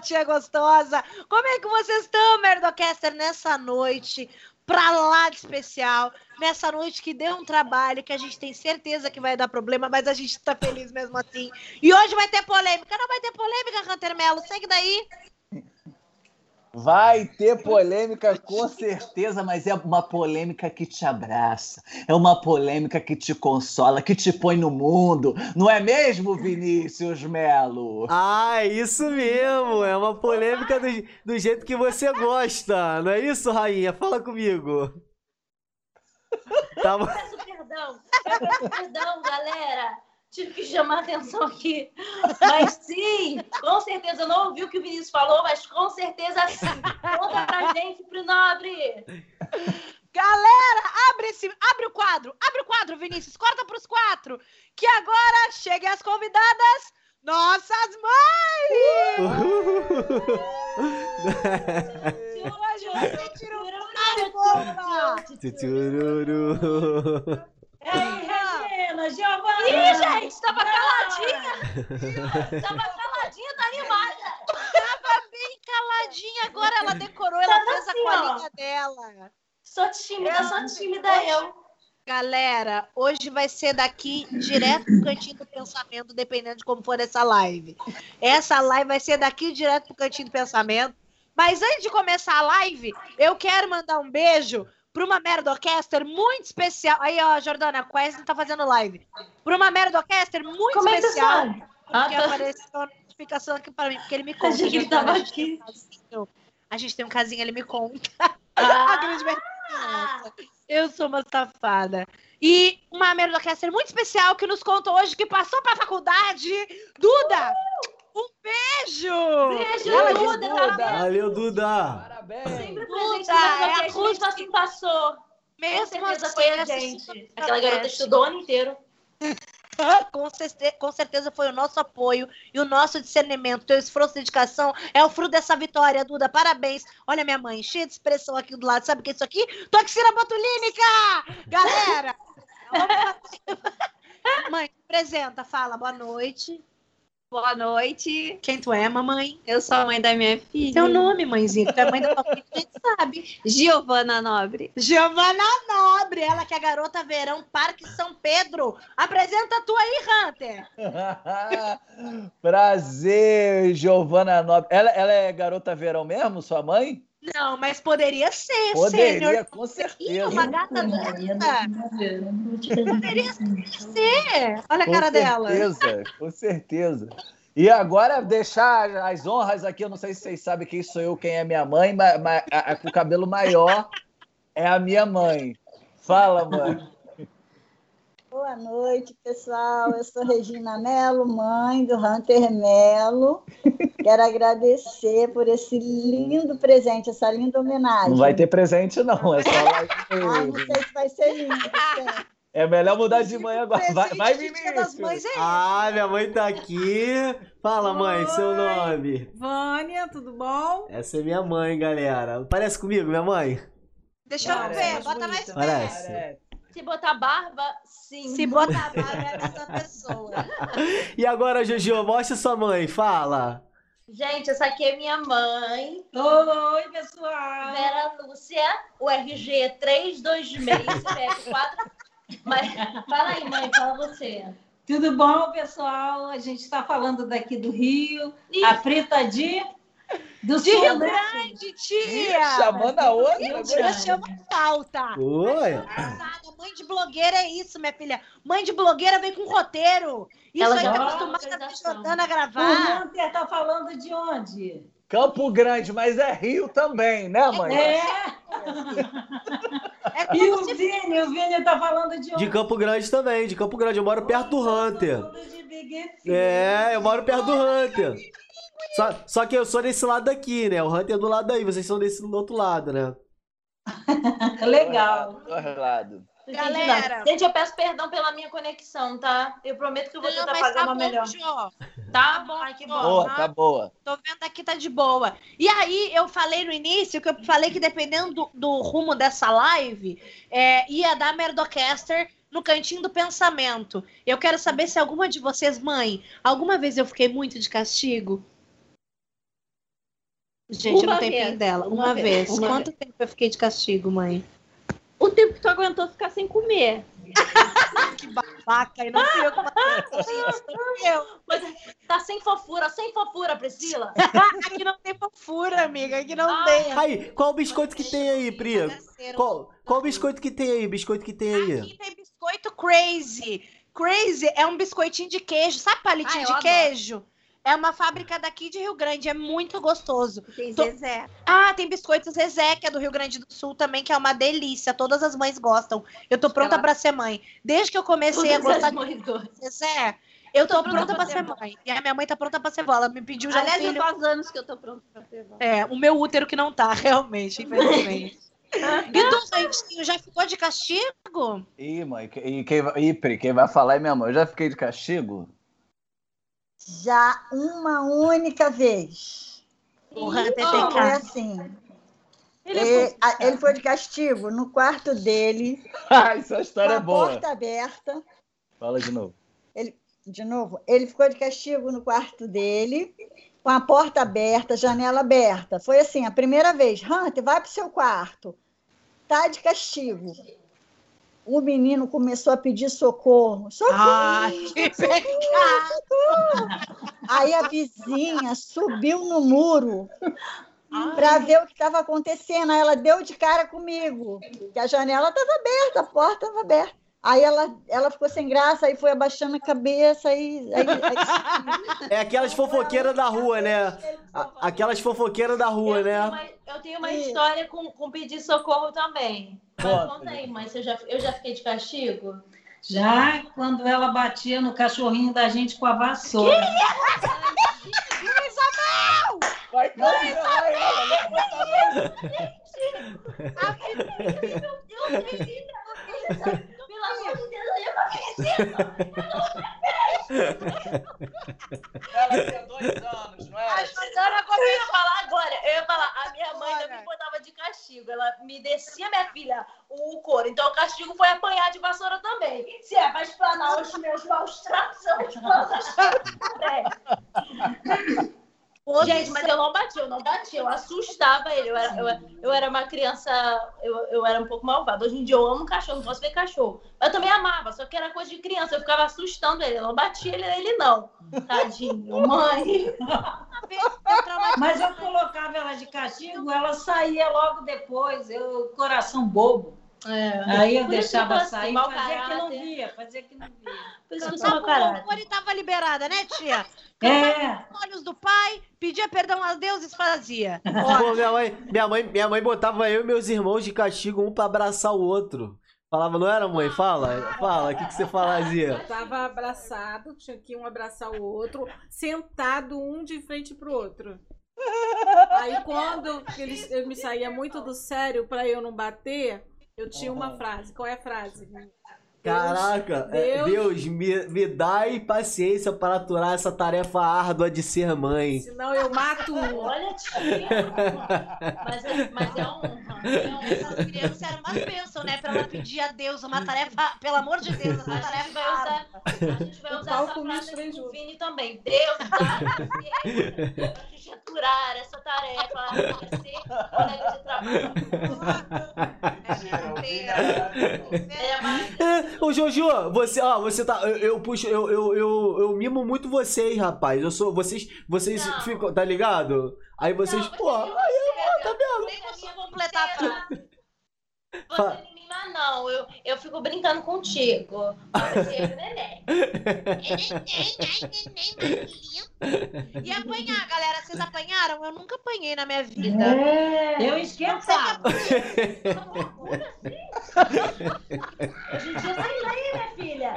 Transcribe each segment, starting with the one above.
Catotinha gostosa. Como é que vocês estão, Merdocaster, nessa noite? Pra lá de especial, nessa noite que deu um trabalho que a gente tem certeza que vai dar problema, mas a gente tá feliz mesmo assim. E hoje vai ter polêmica. Não vai ter polêmica, Hunter Melo. Segue daí. Vai ter polêmica com certeza, mas é uma polêmica que te abraça, é uma polêmica que te consola, que te põe no mundo, não é mesmo, Vinícius Melo? Ah, é isso mesmo, é uma polêmica do, do jeito que você gosta, não é isso, rainha? Fala comigo. Tá... Peço perdão, peço perdão, galera tive que chamar a atenção aqui. Mas sim, com certeza, eu não ouvi o que o Vinícius falou, mas com certeza sim. Conta pra gente, pro Nobre. Galera, abre, esse, abre o quadro, abre o quadro, Vinícius, corta pros quatro, que agora cheguem as convidadas, nossas mães! Hoje você tira o Ei, Regina, Giovana! Ih, gente, tava caladinha! tava caladinha, tá animada! Tava bem caladinha, agora ela decorou, ela tava fez assim, a colinha ó. dela. Sou tímida, ela... sou tímida eu. Galera, hoje vai ser daqui direto pro cantinho do pensamento, dependendo de como for essa live. Essa live vai ser daqui direto pro cantinho do pensamento. Mas antes de começar a live, eu quero mandar um beijo para uma Merdocaster muito especial. Aí, ó, Jordana, a Wesley tá fazendo live. Para uma Merdocaster muito Como especial. É que ah, tá. apareceu a notificação aqui para mim, porque ele me conta. A gente tava aqui. A gente tem um casinho, ele me conta. Ah. a grande Eu sou uma safada. E uma Merdocaster muito especial que nos conta hoje que passou para a faculdade. Duda! Um beijo! Beijo, Ela Duda! Duda. Valeu, Duda! Parabéns! Sempre presente Duda, é a gente assim passou. Mesmo Com certeza assim, foi a gente. Aquela garota estudou o ano inteiro. com, certeza, com certeza foi o nosso apoio e o nosso discernimento, teu esforço e dedicação é o fruto dessa vitória, Duda. Parabéns. Olha minha mãe, cheia de expressão aqui do lado. Sabe o que é isso aqui? Toxina botulínica! Galera! mãe, apresenta, fala boa noite. Boa noite. Quem tu é, mamãe? Eu sou a mãe da minha filha. Seu nome, mãezinha? Tu é mãe da tua filha, a gente sabe. Giovana Nobre. Giovana Nobre, ela que é a garota verão Parque São Pedro. Apresenta tu aí, Hunter. Prazer, Giovana Nobre. Ela, ela é garota verão mesmo, sua mãe? Não, mas poderia ser, Poderia, senhor. com certeza. uma gata dessa. Poderia ser. Olha a com cara certeza, dela. Com certeza, com certeza. E agora deixar as honras aqui, eu não sei se vocês sabem quem sou eu, quem é minha mãe, mas, mas a, a, o cabelo maior é a minha mãe. Fala, mãe. Boa noite, pessoal. Eu sou Regina Melo, mãe do Hunter Melo. Quero agradecer por esse lindo presente, essa linda homenagem. Não vai ter presente, não. É só ah, não sei se vai ser lindo. É melhor mudar de mãe agora. Vai, vai Vinícius. É ah, minha mãe tá aqui. Fala, mãe, Oi. seu nome. Vânia, tudo bom? Essa é minha mãe, galera. Parece comigo, minha mãe? Deixa eu ver, bota mais perto. Parece. Se botar barba, sim. Se botar barba, é essa pessoa. e agora, Jojo, mostra sua mãe, fala. Gente, essa aqui é minha mãe. Oi, pessoal. Vera Lúcia, o RG 326, CPF4. Mas fala aí, mãe, fala você. Tudo bom, pessoal? A gente está falando daqui do Rio. Ih. A Frita de do de Rio Grande, tia! chamando a outra. Chama falta. Oi. Mãe de blogueira é isso, minha filha. Mãe de blogueira vem com roteiro. Isso Ela aí tá acostumada a Jordana a gravar. O Hunter tá falando de onde? Campo Grande, mas é Rio também, né, mãe? É. É E o se Vini, o Vini tá falando de De Campo Grande também, de Campo Grande. Eu moro perto do Hunter. Falando de Big Filho. É, eu moro perto do Hunter. Só, só que eu sou desse lado daqui, né? O Hunter é do lado daí, vocês são desse do outro lado, né? Legal. Dois lados. Entendi Galera. Gente, eu peço perdão pela minha conexão, tá? Eu prometo que eu vou tentar fazer tá uma bom, melhor. Jô. Tá? bom, Ai, que bom. Boa, tá boa. Tô vendo aqui, tá de boa. E aí, eu falei no início que eu falei que dependendo do, do rumo dessa live, é, ia dar Merdocaster no cantinho do pensamento. Eu quero saber se alguma de vocês, mãe, alguma vez eu fiquei muito de castigo? Gente, eu Uma não tenho vez. dela. Uma, Uma vez. vez. Uma Quanto tempo eu fiquei de castigo, mãe? O tempo que tu aguentou ficar sem comer. Que babaca, e não fui eu que eu. Mas tá sem fofura, sem fofura, Priscila. Aqui não tem fofura, amiga. Aqui não Ah, tem. Aí, qual o biscoito que tem aí, Pri? Qual, qual o biscoito que tem aí? Biscoito que tem aí? Aqui tem biscoito crazy. Crazy é um biscoitinho de queijo. Sabe palitinho Ah, eu de adoro. queijo? É uma fábrica daqui de Rio Grande. É muito gostoso. Tem Tô- Zezé. Ah, tem biscoito Zezé, que é do Rio Grande do Sul também, que é uma delícia. Todas as mães gostam. Eu tô pronta Ela- pra ser mãe. Desde que eu comecei a gostar de. Zezé, eu tô, Tô pronta pronta pra pra ser ser mãe. E a minha mãe tá pronta pra ser vó. Ela me pediu já um Aliás, eu filho. faz anos que eu tô pronta pra ser vó. É, o meu útero que não tá, realmente, infelizmente. e tu, Santinho, já ficou de castigo? Ih, mãe, e quem, Pri, quem vai falar é minha mãe. Eu já fiquei de castigo? Já uma única vez. O Hunter tem Foi cara. assim. Ele Ele, é a- ele foi de castigo no quarto dele, Ah, essa com história é a boa. porta aberta. Fala de novo. De novo, ele ficou de castigo no quarto dele, com a porta aberta, janela aberta. Foi assim, a primeira vez. Hunter, vai para o seu quarto. Tá de castigo. O menino começou a pedir socorro. Socorro! Ai, que Aí a vizinha subiu no muro Ah. para ver o que estava acontecendo. Aí ela deu de cara comigo, que a janela estava aberta, a porta estava aberta. Aí ela, ela ficou sem graça, aí foi abaixando a cabeça, aí, aí, aí- É aquelas fofoqueiras da rua, né? Aquelas fofoqueiras da rua, eu, tenho né? uma, eu tenho uma história com, com pedir socorro também. Mas Conta, aí, mãe. Você já, eu já fiquei de castigo? Já quando ela batia no cachorrinho da gente com a vassoura. Vai, vai, vai, Pelo amor de Deus, eu ia Ela tinha dois anos, não é? Agora Eu ia falar agora, eu ia falar, a minha mãe não me botava de castigo, ela me descia, minha filha, o couro. Então o castigo foi apanhar de vassoura também. Se é pra explanar os meus maus tratos, eu explano Gente, mas eu não bati, eu não bati, eu assustava ele. Eu era, eu, eu era uma criança, eu, eu era um pouco malvada. Hoje em dia eu amo cachorro, não posso ver cachorro. Mas eu também amava, só que era coisa de criança. Eu ficava assustando ele, eu não batia ele, ele não. Tadinho, mãe. Mas eu colocava ela de castigo, ela saía logo depois, eu coração bobo. Aí eu deixava eu assim, sair, mau fazia que não caráter. via, fazia que não via. Por isso que caráter. o estava liberada, né, tia? É, Os olhos do pai, pedia perdão a Deus e fazia. Pô, minha mãe, minha mãe, minha mãe botava eu e meus irmãos de castigo um pra abraçar o outro. Falava, não era, mãe? Fala, fala, o que, que você fazia? Tava abraçado, tinha que um abraçar o outro, sentado um de frente pro outro. Aí quando eles, eu me saía muito do sério pra eu não bater, eu tinha uma frase. Qual é a frase? Caraca, é, Deus- Deus, me, me dai paciência para aturar essa tarefa árdua de ser mãe. Senão eu mato um. Olha, tia. Mas é, mas é honra. É honra. As crianças eram uma bênção, né? Pra ela pedir a Deus uma tarefa, pelo amor de Deus, uma A tarefa. vai usar, a gente vai O usar essa frase com o Vini também. Deus dá para a gente aturar essa tarefa, ser colega de trabalho. É, mas É, Ô Jojo, você, ó, você tá. Eu, eu puxo, eu, eu, eu, eu mimo muito vocês, rapaz. Eu sou. Vocês. Vocês Não. ficam, tá ligado? Aí vocês, Não, pô, aí, tá vendo? Nem Posso minha completar completar Você não mima, não. Eu, eu fico brincando contigo. Você é neném. E apanhar, galera, vocês apanharam? Eu nunca apanhei na minha vida. eu esquentava. Hoje em dia tem lei, minha filha.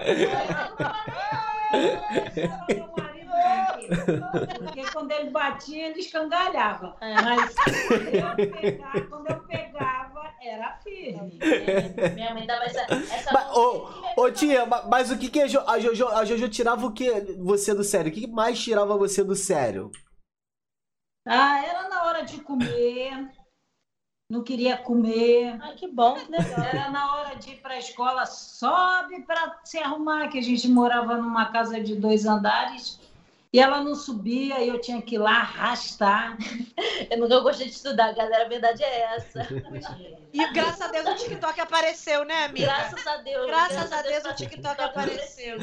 Porque quando ele batia, ele escangalhava. Mas eu pegar- quando eu pegava, era firme. Minha mãe dava essa. essa Mas, ô, tia, ma- mas o que que a, jo, a, Jojo, a Jojo tirava o que você do sério? O que mais tirava você do sério? Ah, era na hora de comer. Não queria comer. Ai, que bom, que legal. Era na hora de ir para a escola, sobe para se arrumar, que a gente morava numa casa de dois andares. E ela não subia e eu tinha que ir lá arrastar. Eu nunca gostei de estudar, galera. A verdade é essa. E graças a Deus o TikTok apareceu, né, amiga? Graças a Deus. Graças a Deus o tá- TikTok apareceu.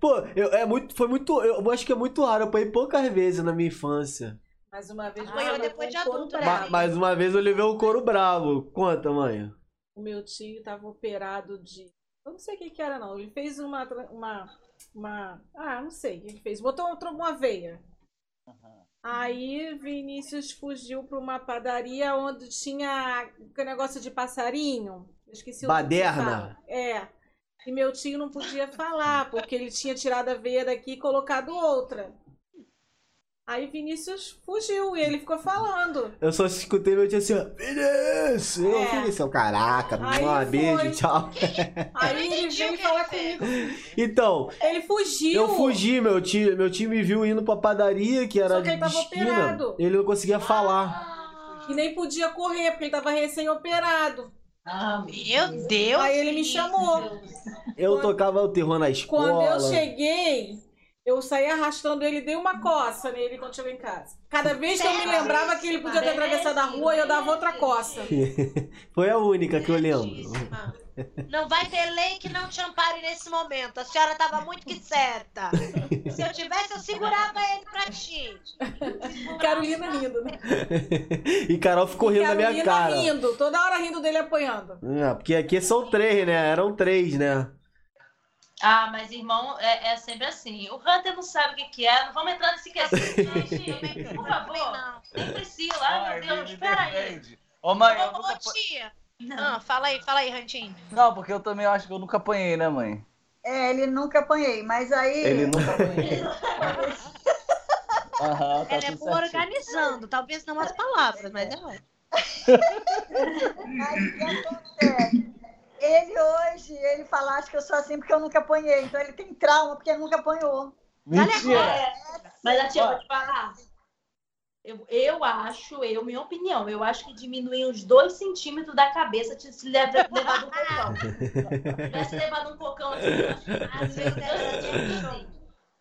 Pô, eu, é muito, foi muito, eu acho que é muito raro, eu apanhei poucas vezes na minha infância. Mais uma vez, Apanhou você depois de levou um adulto, couro né? Ma- mais uma vez eu levei um couro bravo. Conta, mãe. O meu tio estava operado de. Eu não sei o que, que era, não. Ele fez uma. uma, uma ah, não sei o que ele fez. Botou uma veia. Aí Vinícius fugiu para uma padaria onde tinha aquele negócio de passarinho. Eu esqueci o Baderna? É. E meu tio não podia falar, porque ele tinha tirado a veia daqui e colocado outra. Aí Vinícius fugiu e ele ficou falando. Eu só escutei meu tio assim, ó. Vinícius! Eu, É. Vinícius, caraca, Aí um beijo, tchau. Aí ele veio falar comigo. Então, Ele fugiu. eu fugi, meu tio, meu tio me viu indo pra padaria, que era Só que ele tava esquina. operado. Ele não conseguia falar. E nem podia correr, porque ele tava recém-operado. Ah, Meu Deus! Aí ele me chamou. Eu tocava o terror na escola. Quando eu cheguei, eu saí arrastando ele, dei uma coça nele quando chegou em casa. Cada vez que eu me lembrava que ele podia ter atravessado a rua, eu dava outra coça. Foi a única que eu lembro. Não vai ter lei que não te ampare nesse momento. A senhora estava muito que certa. Se eu tivesse, eu segurava ele pra ti. Carolina rindo, né? e Carol ficou rindo na minha Carolina cara. rindo, toda hora rindo dele apanhando. Ah, porque aqui são três, né? Eram três, né? Ah, mas irmão, é, é sempre assim. O Hunter não sabe o que, que é. Não vamos entrar nesse quesito, gente. Por favor. Não. Nem Priscila. Ai, meu Deus, espera aí. Ô, mãe, eu nunca... tia. Ah, fala aí, fala aí, Rantinho. Não, porque eu também acho que eu nunca apanhei, né, mãe? É, ele nunca apanhei, mas aí. Ele nunca apanhei. Aham, tá Ela é boa certinho. organizando, talvez não as palavras, mas é. Aí o que acontece? Ele hoje, ele fala, acho que eu sou assim porque eu nunca apanhei. Então ele tem trauma porque nunca apanhou. Mentira! É, mas a tia, vou te falar. Eu, eu acho, eu, minha opinião, eu acho que diminuir uns dois centímetros da cabeça tinha se leva- um cocão. Se tivesse levado um cocão assim, que às vezes.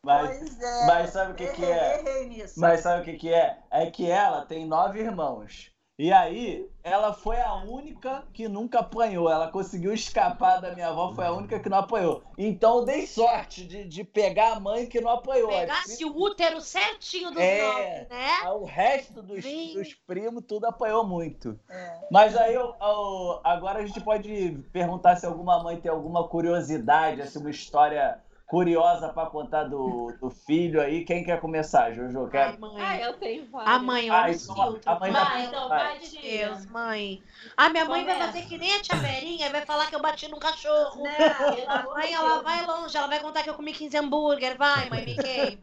Mas, Pois é. mas sabe o que, que é? Errei, errei nisso. Mas sabe o que, que é? É que ela tem nove irmãos. E aí, ela foi a única que nunca apanhou. Ela conseguiu escapar da minha avó, foi a única que não apanhou. Então eu dei sorte de, de pegar a mãe que não apanhou. Pegasse o útero certinho dos É. nove, né? O resto dos, dos primos, tudo apanhou muito. É. Mas aí, eu- eu- agora a gente pode perguntar se alguma mãe tem alguma curiosidade, assim, uma história curiosa pra contar do, do filho aí. Quem quer começar, Jojo? Ai, Quer? mãe. Ah, eu tenho vários. A mãe, olha o filtro. a mãe da- Vai, tia. Deus, mãe. A minha mãe vai fazer que nem a tia Verinha e vai falar que eu bati num cachorro. Não, A mãe, ela vai longe, ela vai contar que eu comi 15 hambúrguer. Vai, mãe, me queima.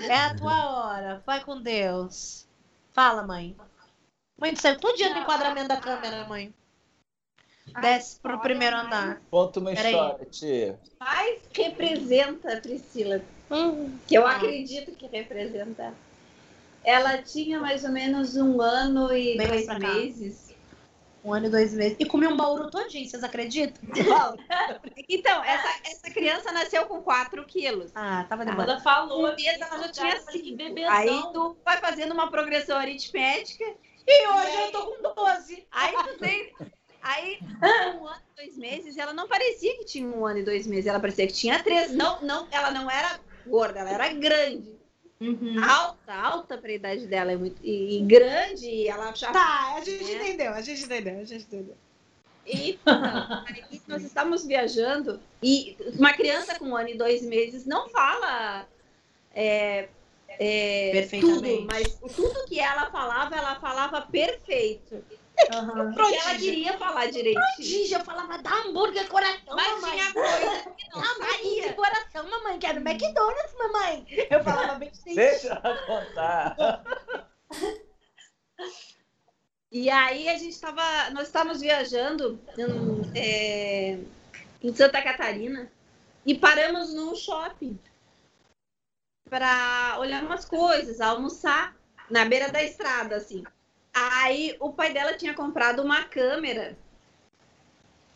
É a tua hora. Vai com Deus. Fala, mãe. Mãe, saiu todo dia do enquadramento da câmera, mãe. Desce pro primeiro andar. Conta uma Peraí. história, tia. mais representa a Priscila, Hum. que eu Ah. acredito que representa. Ela tinha mais ou menos um ano e Vem dois cá. meses. Um ano e dois meses. E comi um bauru todinho, vocês acreditam? Então, essa, essa criança nasceu com 4 quilos. Ah, tava demorando. Ela falou. Um mês ela já tinha Eu falei, Que cinco. bebezão. Aí tu vai fazendo uma progressão aritmética e hoje eu tô com 12. Aí tu tem. Aí, um ano e dois meses, ela não parecia que tinha um ano e dois meses, ela parecia que tinha três. Não, não, ela não era gorda, ela era grande. Uhum. Alta, alta pra idade dela. É muito, e, e grande, e ela achava. Tá, a gente É. entendeu, a gente entendeu, a gente entendeu. E aí nós estávamos viajando e uma criança com um ano e dois meses não fala é, é, Perfeitamente. tudo, mas tudo que ela falava, ela falava perfeito. Aham. Porque ela queria falar direitinho. Gigi, eu falava, dá hambúrguer coração, Mas mamãe. tinha coisa que não hambúrguer saía. coração, mamãe. Quero McDonald's, mamãe. Eu falava bem assim. Deixa ela contar. E aí a gente tava. Nós estávamos viajando hum, é, em Santa Catarina e paramos num shopping para olhar umas coisas, almoçar na beira da estrada, assim. Aí o pai dela tinha comprado uma câmera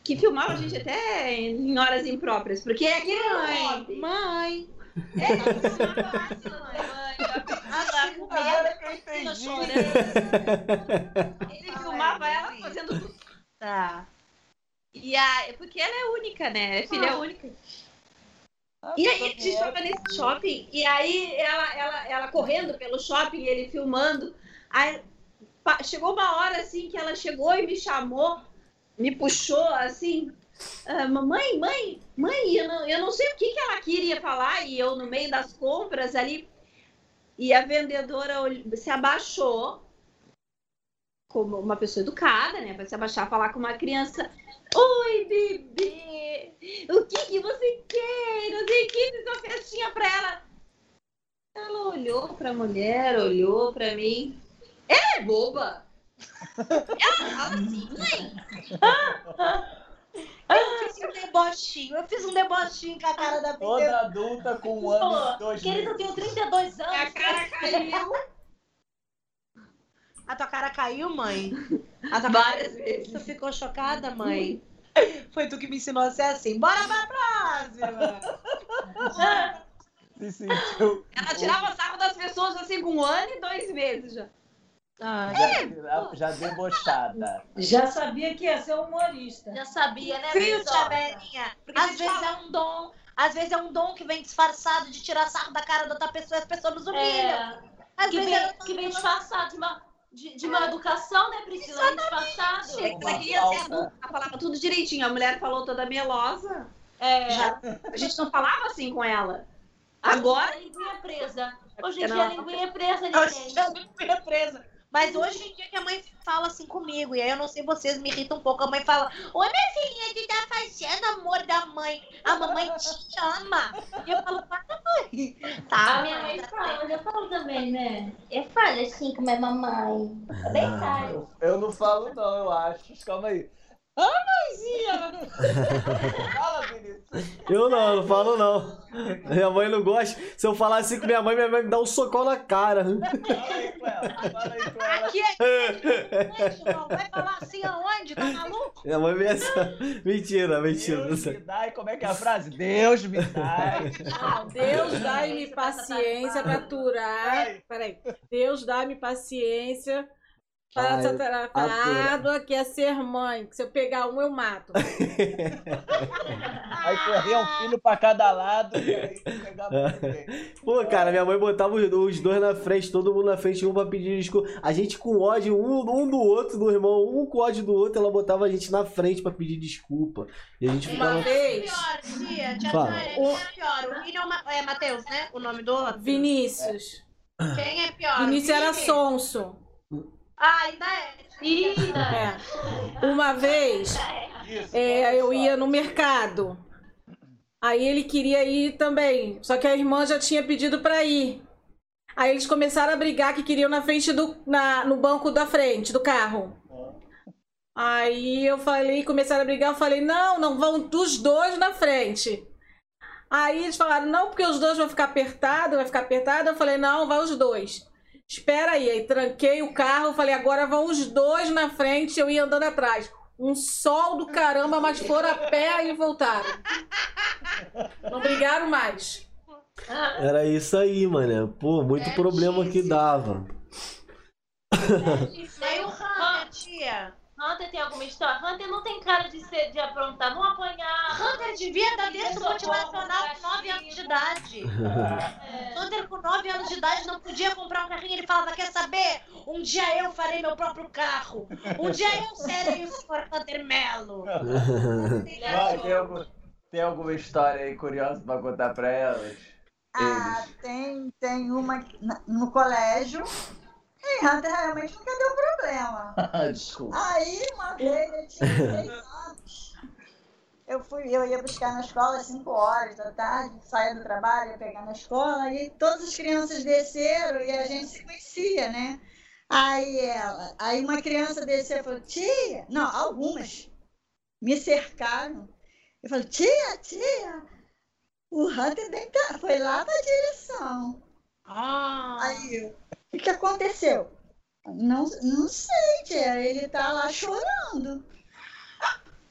que filmava a gente até em horas impróprias, porque é aquele hobby. Mãe. É, ela mãe, mãe, Agora que eu ela entendi. chorando. Ele filmava Ai, ela fazendo tudo. Tá. E a, porque ela é única, né? Filha única. Ah, E aí tá a gente bom. tava nesse shopping, e aí ela, ela, ela correndo pelo shopping, ele filmando. Aí chegou uma hora assim que ela chegou e me chamou, me puxou assim. "Ah, mamãe, mãe, mãe, eu não, eu não sei o que, que ela queria falar, e eu no meio das compras ali. E a vendedora se abaixou, como uma pessoa educada, né? Para se abaixar falar com uma criança. Oi, bebê! O que, que você quer? Não sei o que, fiz uma festinha pra ela. Ela olhou pra mulher, olhou pra mim. Ela é boba! Ela fala assim, mãe! Eu fiz um debochinho. Eu fiz um debochinho com a cara da Toda adulta com um ano e dois Querido, eu tenho 32 anos. A cara caiu A tua cara caiu, mãe? A tua várias vezes. Tu ficou chocada, mãe? Foi tu que me ensinou a ser assim. Bora pra próxima! Se sentiu. Ela tirava sarro das pessoas assim com um ano e dois meses já. Ah, Já, já debochada. Já sabia que ia ser humorista. Já sabia, né? Porque Às a vezes fala- é um dom. Às vezes é um dom que vem disfarçado de tirar sarro da cara da outra pessoa e as pessoas nos humilham. É, Às que, vezes vem, é que vem disfarçado de uma, de, de uma educação, né, Priscila? Vem disfarçado. É ela falava tudo direitinho. A mulher falou toda melosa. É, Já- A gente não falava assim com ela. Agora, a linguinha é presa. Hoje em dia a linguinha é presa, Hoje ninguém. já não fui presa. Mas hoje em dia que a mãe fala assim comigo, e aí eu não sei vocês, me irritam um pouco. A mãe fala: Oi, minha filhinha, o que tá fazendo, amor da mãe? A mamãe te chama. E eu falo: Para, mãe. Tá, A minha mãe fala, mas eu falo também, né? Eu falo assim com minha mamãe. É bem tarde. Eu, eu não falo, não, eu acho. Calma aí. Ah, mãezinha! Fala, Vinícius. Eu não, não falo não. Minha mãe não gosta. Se eu falar assim com minha mãe, minha mãe me dá um socão na cara. Fala aí com ela. Fala aí com ela. Aqui é João. Vai falar assim aonde? Tá maluco? Minha mãe me. Mentira, mentira. não Deus me dá. E como é que é a frase? Deus me dá. Deus dá-me paciência para aturar. Peraí. Deus dá-me paciência para Ai, essa tarefa atura. árdua que é ser mãe. Que se eu pegar um, eu mato. Aí corria um filho pra cada lado e aí pegava. Pô, cara, minha mãe botava os os dois na frente, todo mundo na frente, um pra pedir desculpa. A gente com ódio um, um do outro, do irmão, um com ódio do outro, ela botava a gente na frente pra pedir desculpa. E a gente Uma ficava. vez, Pior, tia, tia Fala. Tânia, quem é pior? O Vini ou o Ma- é Matheus, né? O nome do outro? Vinícius. Quem é pior? Vinícius era sonso. Ah, ainda é. Querida. É. Uma vez, Isso, é, eu ia no mercado. Aí ele queria ir também, só que a irmã já tinha pedido pra ir. Aí eles começaram a brigar que queriam na frente do na, no banco da frente do carro. Aí eu falei, começaram a brigar, eu falei: "Não, não vão os dois na frente". Aí eles falaram: "Não, porque os dois vão ficar apertado, vai ficar apertado". Eu falei: "Não, vai os dois". Espera aí, aí tranquei o carro, falei: "Agora vão os dois na frente", eu ia andando atrás. Um sol do caramba, mas foram a pé e voltaram. Não brigaram mais. Era isso aí, mano. Pô, muito problema que dava. Daí o Hunter, tia. Hunter tem alguma história? Hunter não tem cara de, ser, de aprontar, não apanhar. Hunter devia dar texto Socorro, motivacional com 9 anos de idade. Hunter com 9 anos de idade não podia comprar um carrinho. Ele falava: Quer saber? Um dia eu farei meu próprio carro. Um dia eu serei o senhor Hunter Melo. Vai, tem, algum- tem alguma história aí curiosa pra contar pra elas? Ah, tem, tem uma no colégio. Hunter realmente nunca deu dela. Desculpa. Aí, uma vez, eu tinha seis anos. Eu, fui, eu ia buscar na escola às 5 horas da tarde, saía do trabalho, ia pegar na escola, e todas as crianças desceram e a gente se conhecia, né? Aí ela, aí uma criança desceu e falou, tia, não, algumas me cercaram. Eu falei, tia, tia, o Hunter foi lá para a direção. Ah, Aí eu, o que, que aconteceu? Não, não sei, tia, ele tá lá chorando.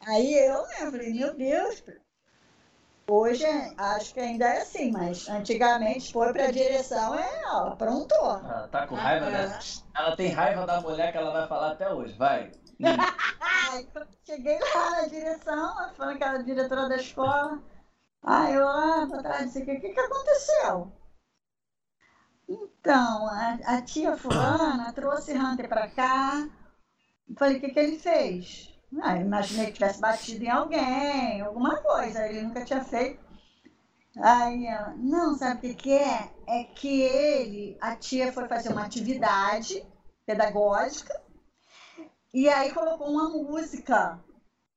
Aí eu, né, eu falei, meu Deus, hoje acho que ainda é assim, mas antigamente foi pra direção, é, ó, aprontou. Ela tá com raiva dessa. Ela tem raiva da mulher que ela vai falar até hoje. Vai. Aí quando cheguei lá na direção, falando que era a diretora da escola. Aí eu, ah, boa tarde, não sei o que, o que, que aconteceu? Então, a, a tia fulana trouxe Hunter pra cá. Falei, o que, que ele fez? Ah, imaginei que tivesse batido em alguém, alguma coisa. Ele nunca tinha feito. Aí ela, não, sabe o que, que é? É que ele, a tia foi fazer uma atividade pedagógica e aí colocou uma música.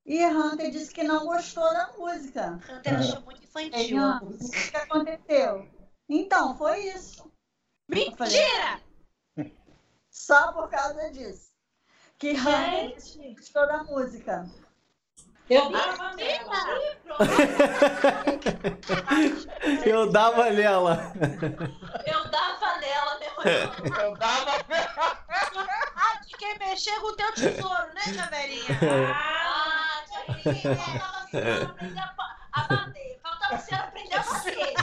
E Hunter disse que não gostou da música. Hunter achou muito infantil. não, o que que aconteceu? Então, foi isso. Mentira! Só por causa disso. Que Hunter Gente, gostou da música. Eu dava nela. Eu dava nela. eu dava nela, meu irmão. Eu dava. Ah, de quem mexer com o teu tesouro, né, Chaveirinha? Ah, tia Regina, faltava a senhora aprender a, a bater. Faltava a senhora aprender a bater.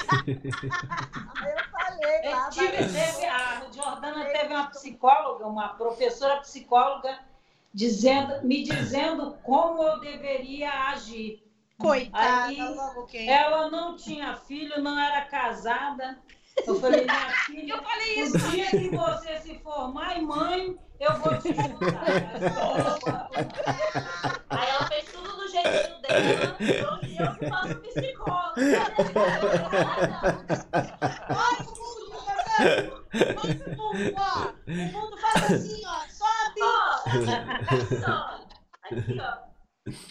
Lá, tive, teve, a Jordana teve uma psicóloga, uma professora psicóloga, dizendo, me dizendo como eu deveria agir. Coitada, Aí- logo quem? Ela não tinha filho, não era casada. Eu falei, minha filha, Eu falei o isso. dia que você se formar em mãe, eu vou te juntar. Aí ela fez tudo do jeitinho dela. Hoje eu. Olha o mundo, tá? Olha o mundo, ó. O mundo faz assim, ó. Sobe. Só. Aqui, ó.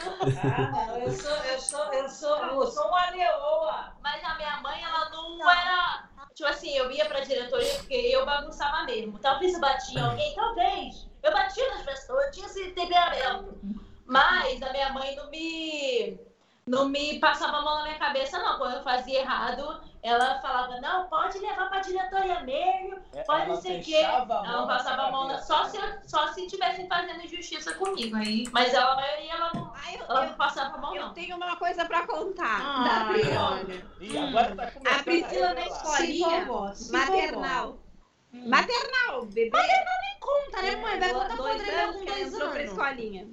Ah, não, eu sou, eu sou, eu sou, eu sou uma leoa. Mas a minha mãe, ela não era. Tipo assim, eu ia pra diretoria porque eu bagunçava mesmo. Talvez eu batia em alguém, talvez. Eu batia nas pessoas, eu tinha esse temperamento. Mas a minha mãe não me. Não me passava a mão na minha cabeça, não. Quando eu fazia errado, ela falava: não, pode levar pra diretoria mesmo, pode Ela não sei o quê. Ela não passava a mão, na... só se, só se tivessem fazendo injustiça comigo aí. Mas ela, a maioria, ela não, Ai, eu, ela eu- não passava a mão, eu não. tenho uma coisa pra contar. Ai, da Priscila. olha. Ih, agora tá começando A Priscila na escolinha, empolgou, se maternal. Maternal, bebê. Conta, né, mãe? Vai contar podre anos com dois entrou pra anos. escolinha.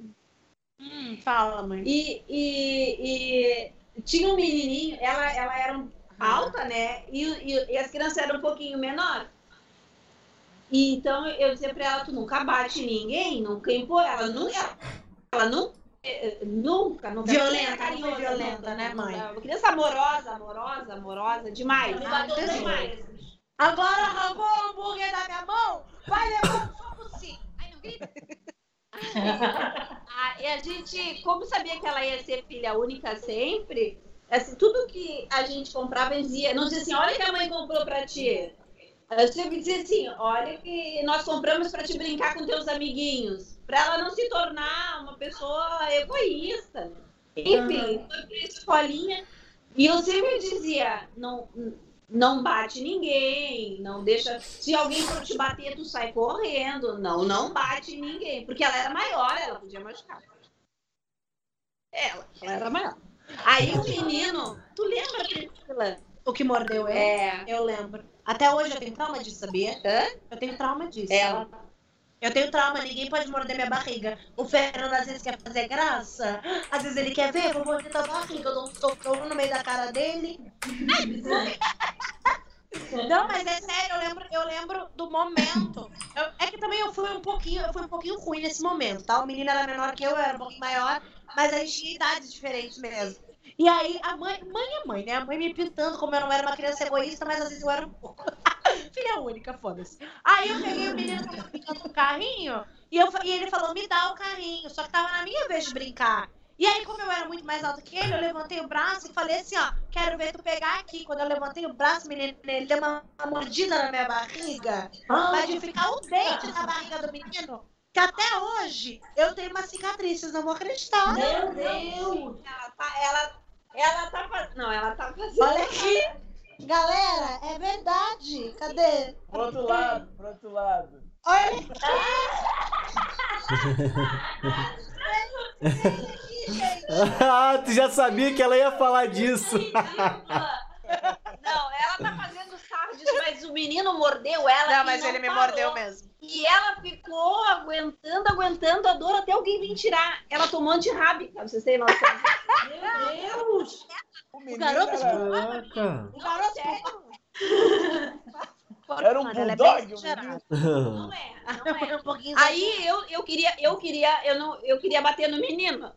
Hum, fala, mãe. E, e, e tinha um menininho, ela, ela era alta, né? E, e, e as crianças eram um pouquinho menores. E então eu dizia pra ela, tu nunca bate ninguém, nunca impõe, ela nunca, ela nunca, nunca, nunca Violenta, carinhosa, violenta, né, mãe? Uma criança amorosa, amorosa, amorosa, demais. Ah, demais. Agora arrancou o hambúrguer da minha mão, vai levar um soco sim. Ai, não grita. Ah, e a gente, como sabia que ela ia ser filha única sempre, assim, tudo que a gente comprava dizia, não dizia assim, olha que a mãe comprou pra ti. Eu sempre dizia assim, olha que nós compramos pra te brincar com teus amiguinhos, pra ela não se tornar uma pessoa egoísta. Enfim, foi pra escolinha. E eu sempre dizia, não, não bate ninguém, não deixa. Se alguém for te bater, tu sai correndo. Não, não bate ninguém. Porque ela era maior, ela podia machucar. Ela, ela era maior. Aí o menino, tu lembra, Priscila? O que mordeu eu? É. Eu lembro. Até hoje eu tenho trauma disso, sabia? Hã? Eu tenho trauma disso. Ela. Eu tenho trauma, ninguém pode morder minha barriga. O Fernando às vezes quer fazer graça, às vezes ele quer ver, eu vou morder tua barriga, eu dou um socão no meio da cara dele. Não, mas é sério, eu lembro, eu lembro do momento. Eu- é que também eu fui um pouquinho, eu fui um pouquinho ruim nesse momento, tá? O menino era menor que eu, eu era um pouquinho maior, mas a gente tinha idades diferentes mesmo. E aí, a mãe, mãe é mãe, né? A mãe me pintando como eu não era uma criança egoísta, mas às vezes eu era um pouco. Filha única, foda-se. Aí eu peguei o menino tava brincando com o carrinho e, eu, e ele falou, me dá o carrinho. Só que tava na minha vez de brincar. E aí, como eu era muito mais alta que ele, eu levantei o braço e falei assim, ó, quero ver tu pegar aqui. Quando eu levantei o braço, menino, ele deu uma, uma mordida na minha barriga. Mas de ficar o dente na barriga do menino, que até hoje eu tenho uma cicatriz, vocês não vão acreditar. Meu Deus! Ela tá, ela, ela tá fazendo. Não, ela tá fazendo. Olha aqui. Galera, é verdade. Cadê? Pro outro lado, pro outro lado. Olha aqui. Ah, tu já sabia que ela ia falar disso. Não, ela tá fazendo mas o menino mordeu ela. Não, e mas ele me parou. mordeu mesmo. E ela ficou aguentando, aguentando a dor até alguém vir tirar. Ela tomou antirrábica, pra vocês terem noção. Meu Deus! O menino garoto era. O garoto era um é bulldog, o menino. Não é, não é. um Aí eu, eu queria, eu queria, eu não, eu queria bater no menino.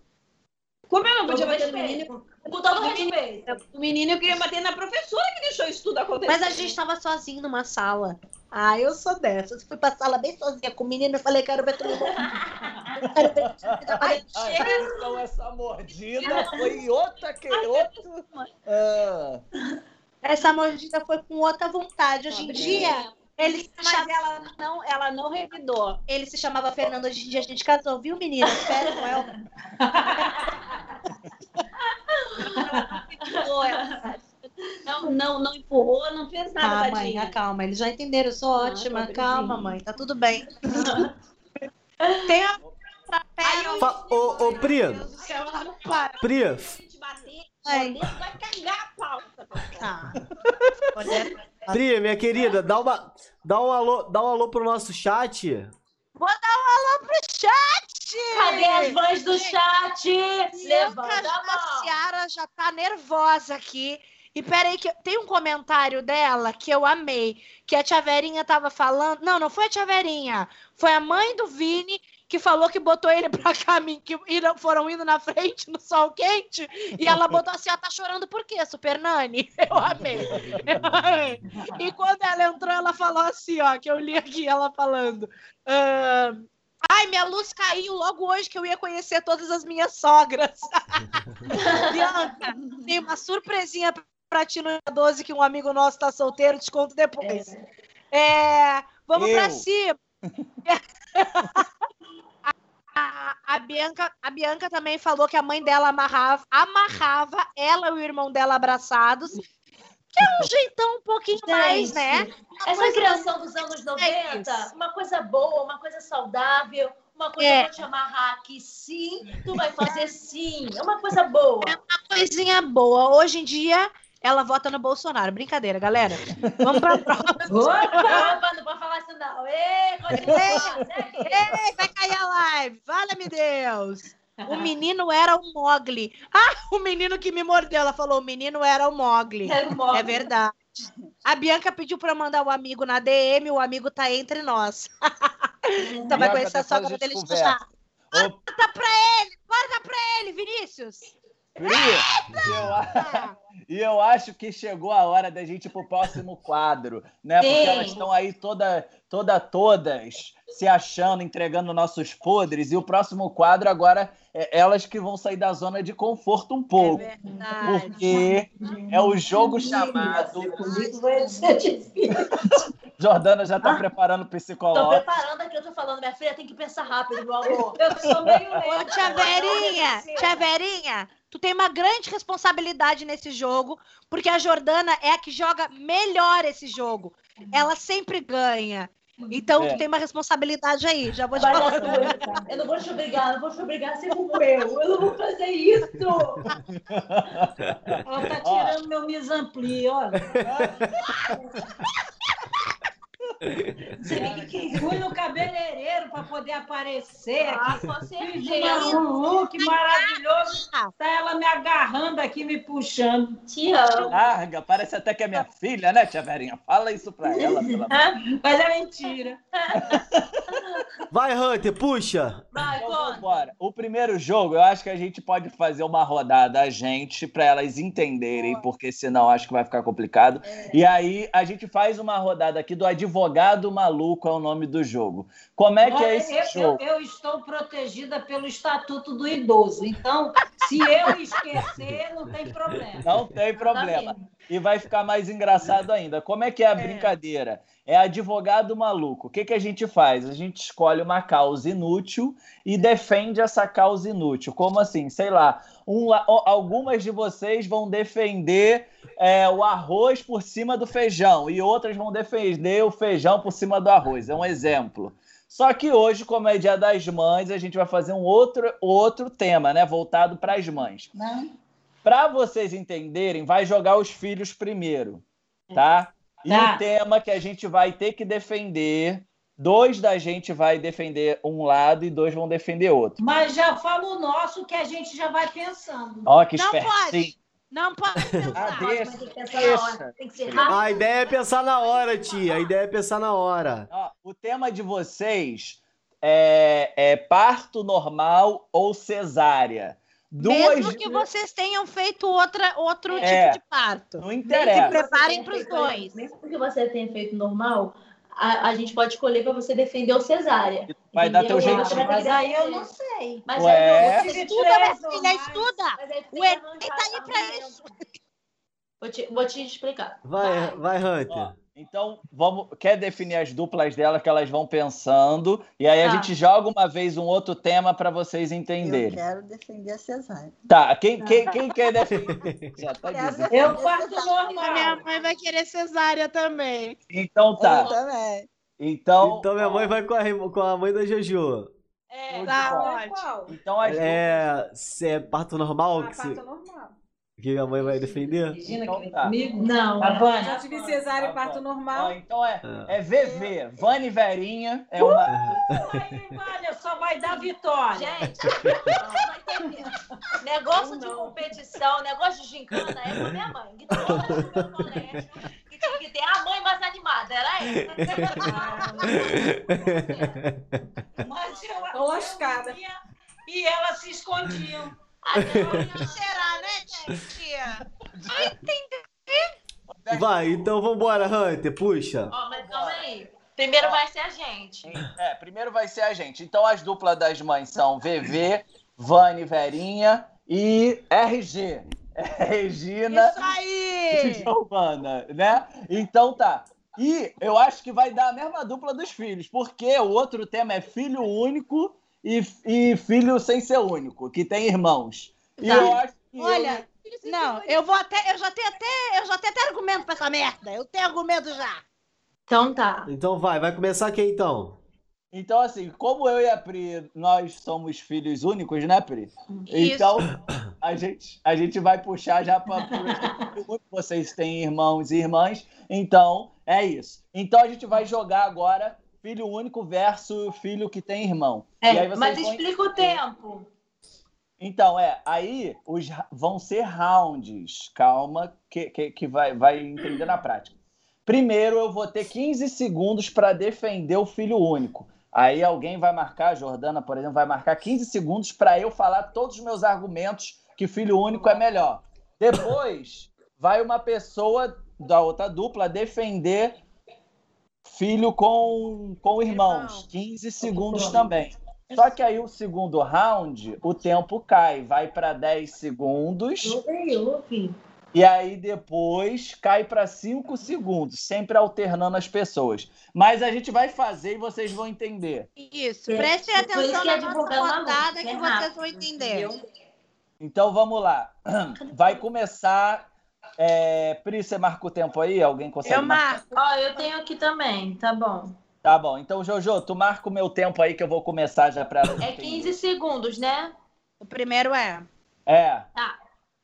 Como eu não podia bater no menino, Com todo respeito. o menino eu queria bater na professora que deixou isso tudo acontecer. Mas a gente tava sozinho numa sala. Ah, eu sou dessas. Fui pra sala bem sozinha com o menino e falei, quero ver tu me mordar. Eu Quero ver tu me dar uma Ai, chega. então essa mordida foi outra que outro. Ah, Essa mordida foi com outra vontade. Hoje em dia, ele se, Mas chama- ela não, ela não revidou. ele se chamava Fernando. Hoje em dia a gente casou, viu, menina? Espera com ela. Revidou, ela não, não, não empurrou, não fez nada, Tá, mãe, tadinha. acalma. Eles já entenderam, eu sou Não, ótima. Calma, mãe, tá tudo bem. Tem a Fa- Ô, ô, Pri, Meu Deus do céu, ela não para. Pri, Ai. vai cagar a pauta. Tá. Olha, Pri, minha querida, dá uma, dá um alô, dá um alô pro nosso chat. Vou dar um alô pro chat! Cadê as vozes do chat? Levanta a mão. Ciara já tá nervosa aqui. E peraí, que tem um comentário dela que eu amei. Que a tia Verinha tava falando. Não, não foi a tia Verinha. Foi a mãe do Vini que falou que botou ele pra caminho, que foram indo na frente no sol quente. E ela botou assim: ó, tá chorando por quê, Super Nani? Eu amei. Eu amei. E quando ela entrou, ela falou assim: ó, que eu li aqui ela falando. "Ah, Ai, minha luz caiu logo hoje que eu ia conhecer todas as minhas sogras. Bianca, tem uma surpresinha pra ti no 12 que um amigo nosso tá solteiro, te conto depois. É, vamos pra Eu. cima. A, a Bianca, a Bianca também falou que a mãe dela amarrava, amarrava ela e o irmão dela abraçados. Que é um jeitão um pouquinho mais, Gente, né? Uma Essa criação dos anos É 90, isso. uma coisa boa, uma coisa saudável, uma coisa É. pra te amarrar aqui sim, tu vai fazer sim. É uma coisa boa. uma coisinha boa. Hoje em dia, ela vota no Bolsonaro. Brincadeira, galera. Vamos pra próxima. Opa, não pode falar isso não. Continua, segue. Ei, vai cair a live. Fala-me Deus. O menino era o Mogli. Ah, o menino que me mordeu. Ela falou, o menino era o Mogli. Era o modo. É verdade. A Bianca pediu pra mandar o amigo na DM, o amigo tá entre nós. então vai conhecer a a sogra dele. Ô, Corta pra ele! Corta pra ele, Vinícius! Pri, e eu, a- e eu acho que chegou a hora da gente ir pro próximo quadro, né? Porque Sim. elas estão aí toda, toda, todas se achando, entregando nossos podres. E o próximo quadro agora é elas que vão sair da zona de conforto um pouco. É verdade. Porque é o jogo chamado. Comigo vai ser difícil. Jordana já tá preparando o Tô psicológico. preparando aqui, eu tô falando, minha filha tem que pensar rápido, meu amor. Eu sou meio Ô, lenta. tia Verinha, tia Verinha, tu tem uma grande responsabilidade nesse jogo, porque a Jordana é a que joga melhor esse jogo. Ela sempre ganha. Então, É. tu tem uma responsabilidade aí, já vou te Vai falar. Eu não vou te obrigar, não vou te obrigar a ser como eu. Eu não vou fazer isso. Ela tá tirando meu misampli, olha. Você vê que fui no cabeleireiro para poder aparecer Ah, aqui. Fiz um look maravilhoso. Tá ela me agarrando aqui, me puxando. Te amo. Larga, parece até que é minha filha, né, tia Verinha? Fala isso pra ela. pelo amor Mas é mentira. Vai, Hunter, puxa. Vai, Então, vambora. O primeiro jogo, eu acho que a gente pode fazer uma rodada a gente para elas entenderem, porque senão acho que vai ficar complicado. E aí a gente faz uma rodada aqui do advogado maluco é o nome do jogo. Como é que Olha, é esse eu, jogo? eu- eu estou protegida pelo Estatuto do Idoso. Então, se eu esquecer, não tem problema. Não tem problema. Tá E vai ficar mais engraçado ainda. Como é que é a brincadeira? É advogado maluco. O que, que a gente faz? A gente escolhe uma causa inútil e defende essa causa inútil. Como assim? Sei lá, um algumas de vocês vão defender é, o arroz por cima do feijão e outras vão defender o feijão por cima do arroz. É um exemplo. Só que hoje, como é Dia das Mães, a gente vai fazer um outro, outro tema, né? Voltado para as mães. Não? Para vocês entenderem, vai jogar os filhos primeiro, tá? E Tá. o tema que a gente vai ter que defender, dois da gente vai defender um lado e dois vão defender outro. Mas já fala o nosso que a gente já vai pensando. Ó, que Não espertinho. Não pode pensar. Ah, Mas deixa, tem que pensar na hora. deixa. Tem que ser rápido. A ideia é pensar na hora, tia. A ideia é pensar na hora. Ó, o tema de vocês é, é parto normal ou cesárea. Duas Mesmo que vocês tenham feito outra, outro É. tipo de parto. não Se interessa. preparem Você para os dois. Mesmo que você tenha feito normal, a, a gente pode escolher para você defender o cesárea. Vai dar teu vai ter Mas aí eu não sei. Mas Ué. aí você Estuda, minha filha, estuda. Mas aí O tá aí pra argumento. isso. Vou te, vou te explicar. Vai, vai, Ó, Hunter. Então, vamos, quer definir as duplas dela que elas vão pensando e aí a Tá. gente joga uma vez um outro tema para vocês Eu entenderem. quero defender a cesárea. Tá, quem, quem, quem quer defender? Já tá dizendo. defender Eu a parto cesárea. Minha normal. mãe vai querer cesárea também. Então Eu tá. também. Então, Então minha mãe vai com a, com a mãe da Jojo. É, Tá ótimo. Então as É, se é parto normal Ah, que, se- parto normal. Que minha mãe vai defender? Regina, Então que vem tá. comigo? Não. A Já Vânia. tive cesárea e parto normal. então é, é VV, Vani Verinha, é uma. Aí, Vânia, só vai dar vitória. Gente, não vai entender. Negócio de competição, negócio de gincana é com a minha mãe. Que ter a mãe mais animada, era ela. Mas eu, e elas se escondiam. A minha mãe- Será, né, tia? Vai, então vambora, Hunter, puxa. Ó, mas calma aí. Primeiro vai ser a gente. É, primeiro vai ser a gente. Então as duplas das mães são VV, Vani Verinha e RG. É Regina Isso aí! e Giovana, né? Então tá. E eu acho que vai dar a mesma dupla dos filhos, porque o outro tema é filho único e, e filho sem ser único, que tem irmãos. E Tá. eu acho que. Olha, não, eu vou até, eu já tenho até, eu já tenho até argumento pra essa merda. Eu tenho argumento já. Então tá. Então vai, vai começar quem então? Então, assim, como eu e a Pri, nós somos filhos únicos, né, Pri? Isso. Então, a gente, a gente vai puxar já para vocês têm irmãos e irmãs, então é isso. Então a gente vai jogar agora filho único versus filho que tem irmão. É, e mas vão explica o tempo. Então, é, aí os, vão ser rounds. Calma, que, que, que vai, vai entender na prática. Primeiro, eu vou ter 15 segundos para defender o filho único. Aí alguém vai marcar, a Jordana, por exemplo, vai marcar 15 segundos para eu falar todos os meus argumentos que filho único é melhor. Depois, vai uma pessoa da outra dupla defender filho com, com irmãos. Irmão. 15 segundos também. Só que aí o segundo round, o tempo cai, vai para 10 segundos e aí depois cai para 5 segundos, sempre alternando as pessoas. Mas a gente vai fazer e vocês vão entender. Isso. É, Prestem isso atenção que na é nossa rodada é que vocês vão entender. entendeu? Então vamos lá. Vai começar. É... Pri, você marca o tempo aí? Alguém consegue? Eu marco. Ó, eu tenho aqui também, tá bom. Tá bom. Então, Jojo, tu marca o meu tempo aí que eu vou começar já para. É 15 segundos, né? O primeiro é. É.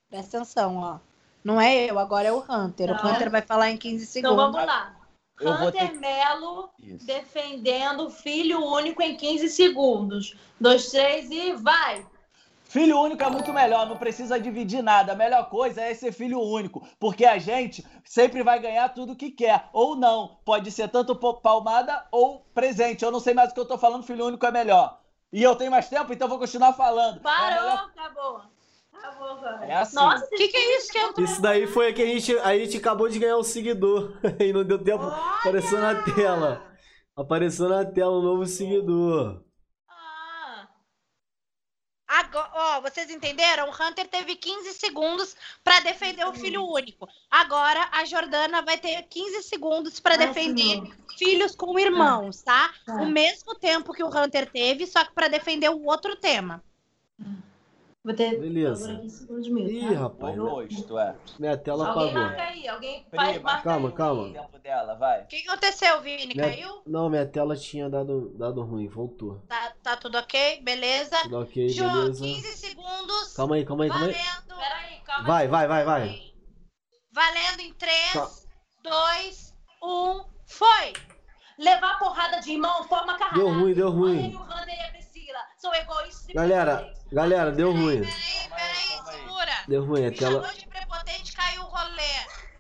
Presta atenção, ó. Não é eu, agora é o Hunter. O Tá. Hunter vai falar em 15 Então segundos. vamos lá. eu Hunter ter Melo Isso. defendendo o filho único em 15 segundos. Dois, três e vai! Filho único é muito melhor, não precisa dividir nada. A melhor coisa é ser filho único, porque a gente sempre vai ganhar tudo que quer, ou não. Pode ser tanto palmada ou presente. Eu não sei mais o que eu tô falando, filho único é melhor. E eu tenho mais tempo, então vou continuar falando. É Parou, melhor- acabou. Acabou agora. É assim. Nossa, O que, que é isso que eu Isso daí foi a que a gente, a gente acabou de ganhar um seguidor. e não deu tempo. Apareceu na tela. Apareceu na tela um novo seguidor. Agora, ó, vocês entenderam? O Hunter teve 15 segundos pra defender o filho único. Agora a Jordana vai ter 15 segundos pra defender filhos com irmãos, tá? Tá. O mesmo tempo que o Hunter teve, só que pra defender o outro tema. Vou ter Beleza. agora 15 segundos mesmo. Ih, tá? O rapaz. oposto, é. Minha tela Alguém apagou. marca aí, alguém faz, marca calma, aí. calma. O tempo dela, vai. Que aconteceu, Vini? Minha- Caiu? Não, minha tela tinha dado, dado ruim. Voltou. Tá, tá tudo ok? Beleza? Tudo ok, Ju, beleza. 15 segundos. Calma aí, calma aí, calma aí. Valendo. Peraí, calma. Vai, vai, vai, vai. Valendo em 3, Tá. 2, 1, foi! Levar porrada de irmão forma carrada. Deu ruim, deu ruim. aí o Hunter e a Priscila. São egoístas e Galera. Galera, deu ruim. Peraí, peraí, segura. Deu ruim, a Me tela, chamou de prepotente, caiu o rolê.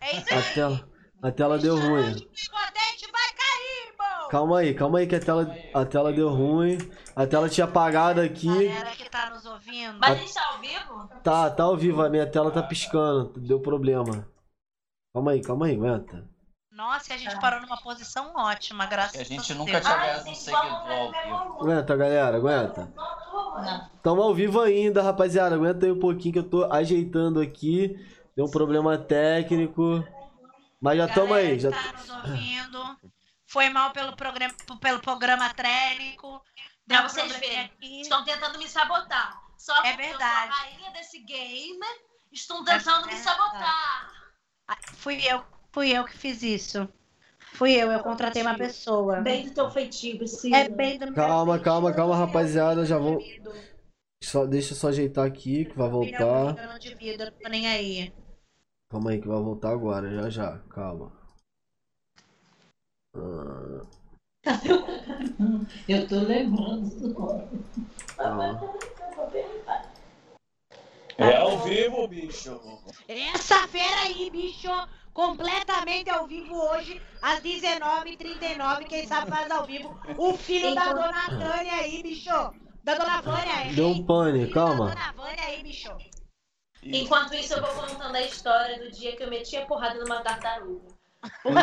É isso a aí. tela, a tela deu Me ruim. de prepotente, vai cair, irmão. Calma aí, calma aí que a tela, a tela deu ruim. A tela tinha apagado aqui. Galera que tá nos ouvindo. Mas a gente tá ao vivo? Tá, tá ao vivo, a minha tela tá piscando. Deu problema. Calma aí, calma aí, aguenta. Nossa, e a gente parou numa posição ótima, graças A gente a nunca Deus. tinha ganhado um gente, seguidor amor. Aguenta, galera, aguenta. Tamo ao vivo ainda, rapaziada. Aguenta aí um pouquinho que eu tô ajeitando aqui. Deu um problema técnico. Mas já tamo Galera aí. Já... tá nos ouvindo. Foi mal pelo programa, pelo programa técnico. Deu Pra um vocês verem. aqui. Estão tentando me sabotar. Só É verdade. eu sou a rainha desse game. Estão tentando me verdade. sabotar. Fui eu, fui eu que fiz isso. Fui eu, eu contratei uma pessoa. Bem do teu feitio, Priscila. É bem do meu Calma, feitio, calma, calma, rapaziada, já vou-. Só, deixa eu só ajeitar aqui que vai voltar. Eu não divido, eu não tô nem aí. Calma aí que vai voltar agora, já já. Calma. Ah, Eu tô lembrando. calma. É ao vivo, bicho. Essa fera aí, bicho, completamente ao vivo hoje, às 19h39. Quem sabe faz ao vivo. O filho da dona Tânia aí, bicho. Da dona Vânia aí. Deu um pane, calma. Da dona Vânia aí, bicho. Enquanto isso, eu vou contando a história do dia que eu meti a porrada numa tartaruga. Não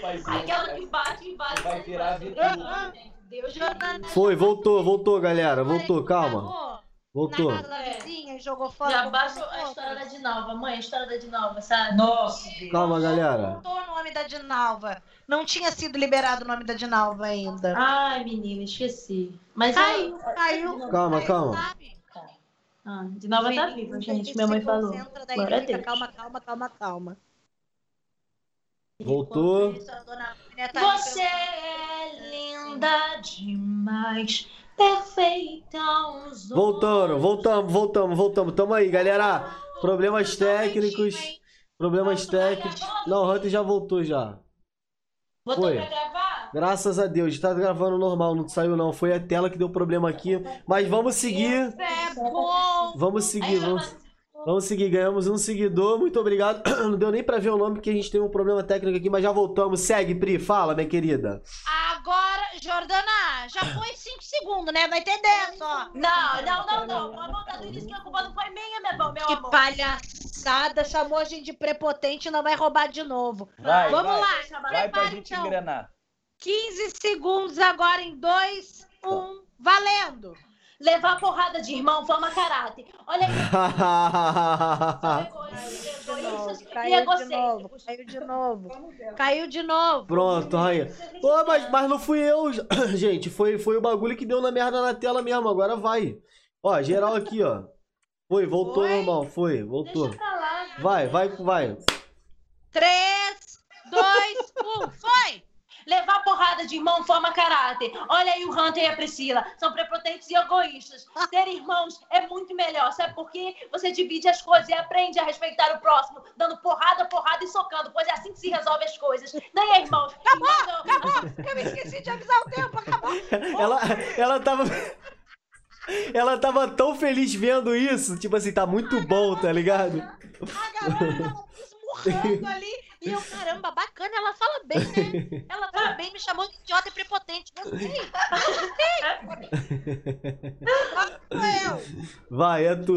faz isso. Aquela que bate e bate. Vai virar. Deus Jordana. Foi, voltou, voltou, galera. Voltou, calma. Na Voltou. casa da vizinha e jogou fora. Já baixa a história da Dinalva. Mãe, a história da Dinalva, sabe? Nossa, Deus. Calma, galera. Contou o nome da Dinalva. Não tinha sido liberado o nome da Dinalva ainda. Ai, menina, esqueci. Mas Caiu, ela- caiu. Calma, Caiu, calma. sabe? Ah, Dinalva tá viva, gente. Minha mãe falou. Glória a Deus. Calma, calma, calma, calma. Voltou. Tá Você é linda demais, perfeita aos Voltando, voltamos, voltamos, voltamos. Tamo aí, galera. Problemas técnicos. Problemas técnicos. Não, o Hunter já voltou já. Botou Foi. pra gravar? Graças a Deus, tá gravando normal, não saiu não. Foi a tela que deu problema aqui. Mas vamos seguir. É bom. Vamos seguir, vamos, vamos seguir. Ganhamos um seguidor, muito obrigado. Não deu nem pra ver o nome porque a gente tem um problema técnico aqui, mas já voltamos. Segue, Pri, fala, minha querida. Agora, Jordana, já foi 5 segundos, né? Vai ter 10 só. Não, não, não, não. Pelo amor de Deus, disse que a culpa não foi minha, meu, bom, meu Que amor. palhaçada, chamou a gente de prepotente e não vai roubar de novo. Vai, Vamos vai. lá, Vai pra gente então. engrenar. 15 segundos agora em 2, 1, valendo. Levar porrada de irmão forma caráter. Olha aí. são egoístas e Caiu de novo, egocêntricos. caiu de novo. Caiu de novo. Pronto, rainha. Ô, mas, mas não fui eu, gente. Foi, foi o bagulho que deu na merda na tela mesmo. Agora vai. Ó, geral aqui, ó. Foi, voltou Foi? normal. Foi, voltou. Lá. Vai, vai, vai. 3, 2, 1, foi! Levar porrada de irmão forma caráter. Olha aí o Hunter e a Priscila. São prepotentes e egoístas. Ter irmãos é muito melhor. Sabe por quê? Você divide as coisas e aprende a respeitar o próximo, dando porrada, porrada e socando. Pois é assim que se resolve as coisas. Nem é irmãos. Acabou, Irmãos não. acabou. Eu me esqueci de avisar o tempo, acabou. Ela, ela tava. Ela tava tão feliz vendo isso. Tipo assim, tá muito bom, tá ligado? A galera tava esmurrando ali. E eu, caramba, bacana, ela fala bem, né? Ela fala bem, me chamou de idiota e prepotente. Gostei. Eu. Vai, é tu.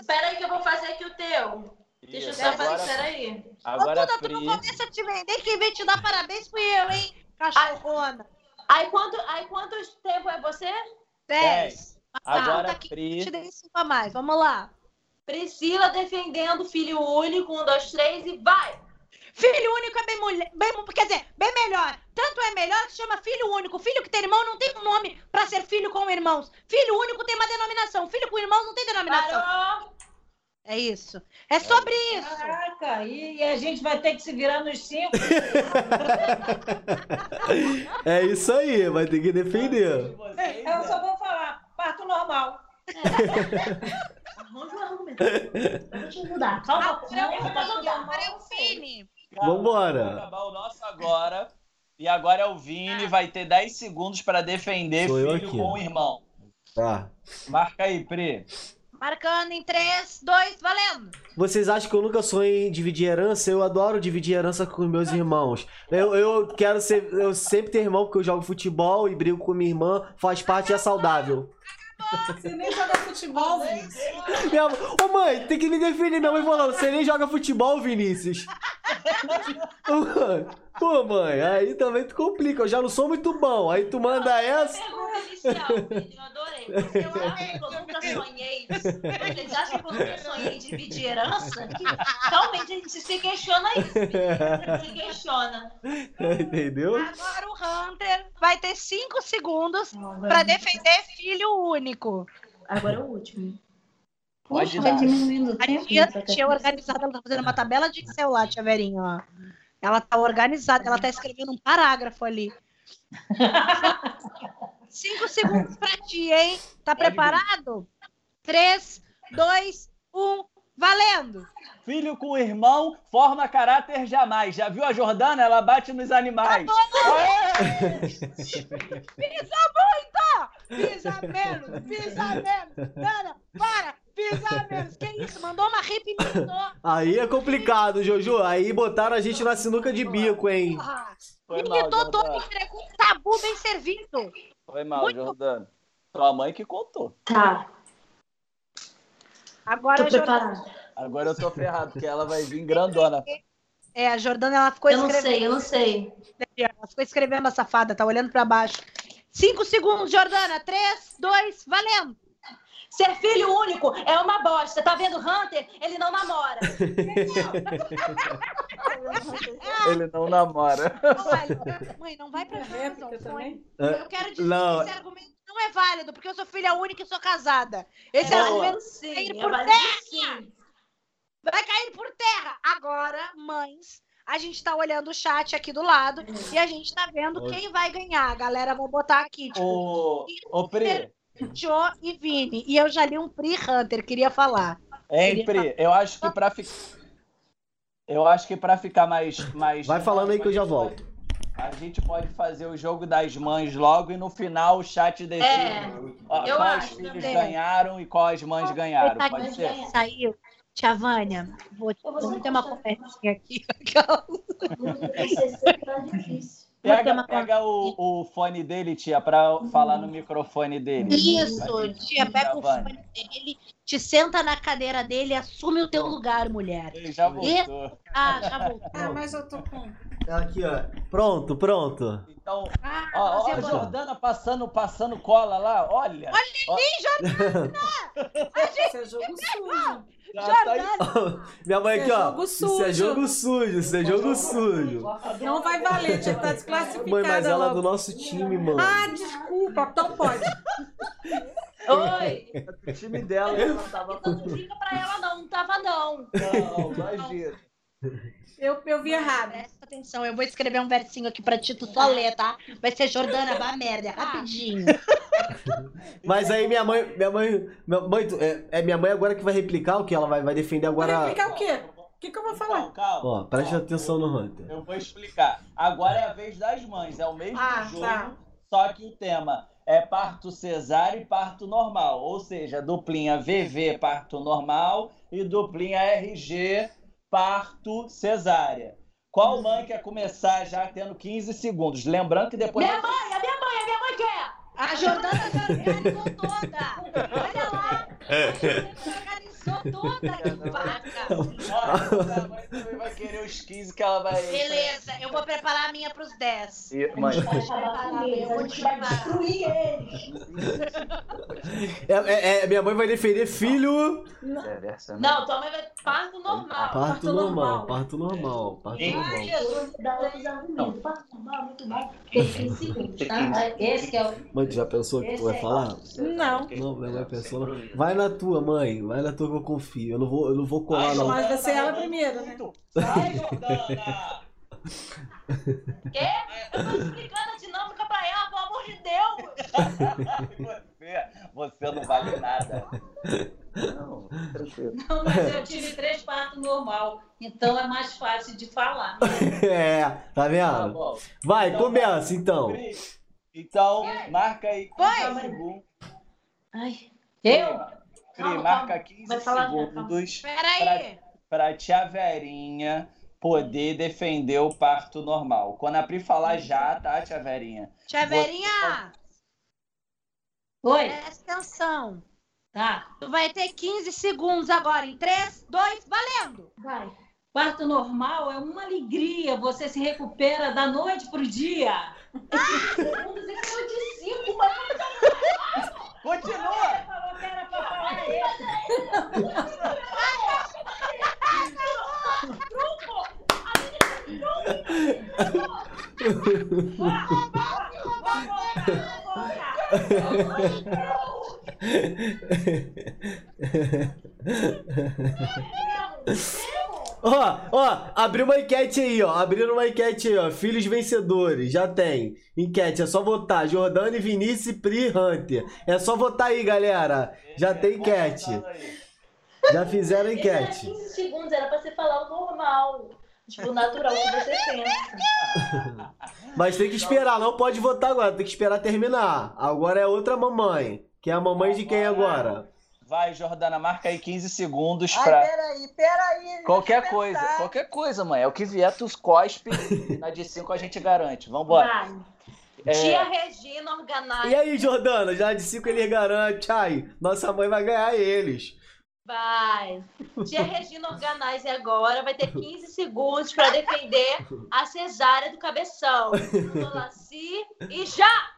Espera aí que eu vou fazer aqui o teu. Deixa eu só fazer. agora- Espera aí. Agora, Ô, Duda, tu Pri, não começa a te vender. Quem veio te dar parabéns fui eu, hein? Cachorrona. Aí, quanto, aí quantos tempo é você? Dez. agora tá aqui, Pri, Te dei cinco a mais. Vamos lá. Priscila defendendo filho único. Um, dois, três e vai! Filho único é bem mulher. Bem, quer dizer, bem melhor. Tanto é melhor que se chama filho único. Filho que tem irmão não tem um nome pra ser filho com irmãos. Filho único tem uma denominação. Filho com irmão não tem denominação. Parou! É isso. É sobre isso. Caraca, e, e a gente vai ter que se virar nos cinco. É isso aí, vai ter que defender. Eu só vou falar, parto normal. Arranja um argumento. Eu vou te ajudar. Calma, Agora é não, o eu vou ajudar. agora é o Vini. Vambora. Vamos acabar o nosso agora. E agora é o Vini, vai ter 10 segundos para defender Sou filho aqui, com o irmão. Tá. Marca aí, Pri. Marcando em 3, 2, valendo. Vocês acham que eu nunca sonhei em dividir herança? Eu adoro dividir herança com meus irmãos. Eu, eu quero ser. Eu sempre ter irmão porque eu jogo futebol e brigo com minha irmã. Faz parte e é saudável. Você nem joga futebol, Vinícius. Minha... Ô mãe, tem que me defender. Minha mãe falando, você nem joga futebol, Vinícius. Ô, mãe, Pô, mãe, aí também tu complica. Eu já não sou muito bom. Aí tu manda essa. Pergunta inicial, Vini, eu adorei. Você acha que eu nunca sonhei? Vocês acham que eu nunca sonhei em dividir herança? Realmente a gente se questiona isso. Vini. Se questiona. Entendeu? Agora o Hunter vai ter 5 segundos pra defender filho único. Agora é o último. Pode Puxa, dar. vai diminuindo o A tia, pra tia organizada, ela tá fazendo uma tabela de Excel lá, tia Verinha, ó. Ela tá organizada, ela tá escrevendo um parágrafo ali. Cinco segundos pra ti, hein? Tá preparado? Três, dois, um, valendo! Filho com irmão forma caráter jamais. Já viu a Jordana? Ela bate nos animais. Pisa muito! Pisa menos, pisa menos! Dana, para! Pisa menos! Que isso? Mandou uma rip e! Aí é complicado, Jojo. Aí botaram a gente na sinuca de bico, hein? Foi Me mal, todo, Jordana. entregou um tabu bem servido! Foi mal, Muito- Jordana. Tua mãe que contou. Tá, Agora Jordana, preparada. Agora eu tô ferrado, porque ela vai vir grandona. é, a Jordana ela ficou Eu não escrevendo. sei, eu não sei. Ela ficou escrevendo a safada, tá olhando pra baixo. Cinco segundos, Jordana. Três, dois, valendo! Ser filho único é uma bosta. Tá vendo Hunter? Ele não namora. Ele não namora. Olha, mãe, não vai pra casa. também? Eu quero dizer Não. que esse argumento não é válido, porque eu sou filha única e sou casada. Esse É argumento sim. Cair É por válido sim. vai cair por terra. Agora, mães, a gente tá olhando o chat aqui do lado e a gente tá vendo Oi. quem vai ganhar. A galera vai botar aqui, tipo, Ô, ô Pri, Joe e Vini. E eu já li um Pri Hunter, queria falar. hein, Pri? Eu acho que pra ficar. Eu acho que pra ficar mais, mais. Vai falando aí que eu já volto. A gente pode fazer o jogo das mães logo e no final o chat decide É, quais acho filhos também. ganharam e quais mães ganharam. Tá Pode aqui, ser? Saiu. Tia Vânia, vou, vamos ter uma conversinha aqui. Tá difícil. Vou ter Pega, uma pega o, o fone dele, tia, pra falar no microfone dele. Isso, tia, pega o fone dele, te senta na cadeira dele e assume o teu lugar, mulher. Ele já voltou. Ah, já voltou. Ah, mas eu tô com. Aqui, ó. Pronto, pronto. Então, Ah, ó, ó, a. Jordana passando, passando cola lá, olha. Isso é jogo sujo. Já tá aí. Minha mãe aqui, Isso é ó. jogo Isso é sujo. jogo sujo, isso é jogo sujo. Não vai valer, já tá desclassificada Mãe, mas ela é do nosso time, mano. Ah, desculpa, então pode. Oi. O time dela ela tava Então não diga pra ela não, não tava não. Não, imagina. Eu, eu vi errado. Presta atenção, eu vou escrever um versinho aqui pra ti, tu só ler, tá? Vai ser Jordana, vá merda, é rapidinho. Mas aí minha mãe. Minha mãe. Minha mãe é, é minha mãe agora que vai replicar o que? Ela vai, vai defender Vai agora. explicar o quê? O que, que eu vou falar? Calma, calma. Ó, preste atenção no Hunter. Eu vou explicar. Agora é a vez das mães. É o mesmo Ah, jogo, tá. só que o tema é parto cesáreo e parto normal. Ou seja, duplinha VV, parto normal, e duplinha RG, parto cesárea. Qual mãe quer começar já tendo 15 segundos? Lembrando que depois. Minha mãe, a minha mãe, a minha mãe quer. A Jordana já organizou toda. Olha lá. A Jordana organizou toda, que vaca. Olha, a mãe também vai querer os 15 que ela vai. Beleza, eu vou preparar a minha pros 10. E, mãe, Eu vou te. Destruir eles. É, é- é, minha mãe vai defender filho. é versa, né? Não, tua mãe vai parto normal. Parto normal, parto normal, parto normal. Jesus, dá argumentos. Parto normal, muito bom. Tem 15 segundos, tá? Esse que é o... Mãe, tu já pensou o que tu vai falar? Não. Não, minha mãe pensou. não. Vai na tua, mãe. Vai na tua eu confio. Eu não vou, eu não vou colar, não. Mas vai ser ela primeiro, né? Sai, Jordana! Quê? Eu tô explicando a dinâmica pra ela, pelo amor de Deus. Você, você não vale nada. Não, tranquilo. Não, mas eu tive três partos normal, então é mais fácil de falar. É, tá Tá vendo? bom. Vai, Então, começa então. Então, marca aí 15 Vai. segundos. Ai, eu? Pri, Calma, marca calma. 15 Vai falar, segundos Peraí. pra tia Verinha poder defender o parto normal. Quando a Pri falar já, tá, tia Verinha? Tia Verinha, Oi? presta atenção. Tá. Tu vai ter 15 segundos agora. Em 3, 2, valendo. Vai. Parto normal é uma alegria, você se recupera da noite pro dia. Segundos e foi de Continua! Falou que era pra falar esse. Ó, ó, abriu uma enquete aí, ó. Abriram uma enquete aí, ó. Filhos vencedores, já tem. Enquete, é só votar. Jordana, Vinícius e Pri Hunter. É só votar aí, galera. Já tem enquete. Já fizeram a Esse era enquete. 15 segundos, era pra você falar o normal. Tipo, o natural que você pensa. Mas tem que esperar, não pode votar agora. Tem que esperar terminar. Agora é outra mamãe. Que é a mamãe de quem agora? Vai, Jordana, marca aí 15 segundos Ai, pra. peraí, peraí. Qualquer coisa, pensar. qualquer coisa, mãe. É o que vier, tu cospe. Na de 5 a gente garante. Vambora. Vai. É, Tia Regina organiza. E aí, Jordana? Já de 5 ele garante. Ai, nossa mãe vai ganhar eles. Vai. Tia Regina Organize agora vai ter 15 segundos para defender a cesárea do cabeção. Dolaci e já!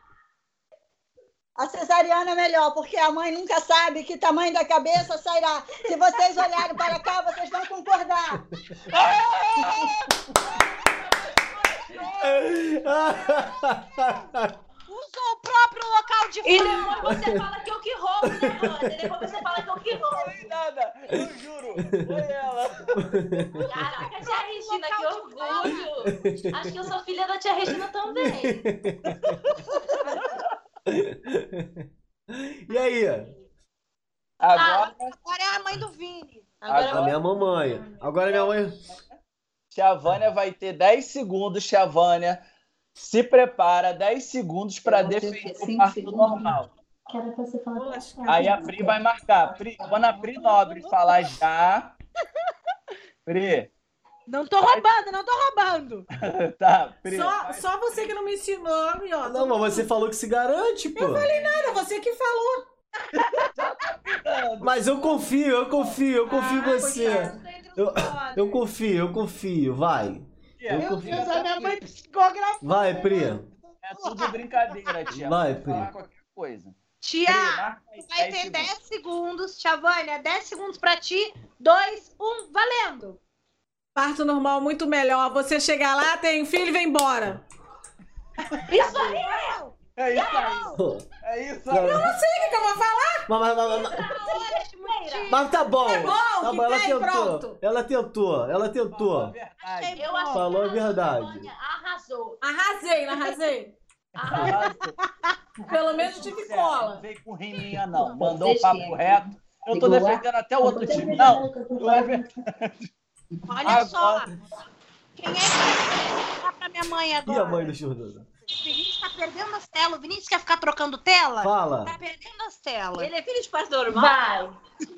A cesariana é melhor, porque a mãe nunca sabe que tamanho da cabeça sairá. Se vocês olharem para cá, vocês vão concordar. Usou o próprio local de E fala. depois você fala que eu que roubo, né, Wander? Depois você fala que eu que roubo. Foi nada, eu juro. Foi ela. Caraca, tia Regina, que orgulho! Acho que eu sou filha da tia Regina também. E aí? Agora, Agora é a mãe do Vini. Agora A minha mamãe. Agora minha mãe. tia Vânia vai ter 10 segundos, tia Vânia. Se prepara, 10 segundos para defender o parto normal. que era pra você lascar. Aí a Pri vai marcar. Pri, quando a Pri Nobre falar já. Pri, Não tô roubando, não tô roubando. tá, Pri. Só, só você que não me ensinou, e ó. Não, mas você falou que se garante, pô. Cara, você que falou. Mas eu confio, eu confio, eu confio em Ah, você. coitado. Eu, eu confio, eu confio, vai. Eu Meu confio. Deus, a minha mãe psicografou. Vai, Pri. É tudo brincadeira, tia. Vai, Pode falar Pri. qualquer coisa. Tia, Pri, vai 10 ter segundos. 10 segundos. Tia Vânia, 10 segundos pra ti. 2, 1, valendo. Parto normal muito melhor. Você chegar lá, tem filho e vem embora. Isso aí! É isso aí. É isso aí. O que, eu vou falar? Mas, mas, mas, mas- tá bom. É bom, tá que bom, ela tem, tentou. pronto. Ela tentou, ela tentou. Verdade. Eu achei Falou a verdade. Arrasou. Arrasei, não arrasei. Arrasou. Pelo menos tive Não cola. veio com riminha, não. Mandou o papo reto. Eu tô defendendo até o outro time. Não, não é verdade. Olha Agora- só. Quem é que vai falar pra minha mãe E agora? a mãe do Jordana? O Vinícius tá perdendo as telas. O Vinícius quer ficar trocando tela? Fala. Tá perdendo as telas. Ele é filho de pastor normal? Vai.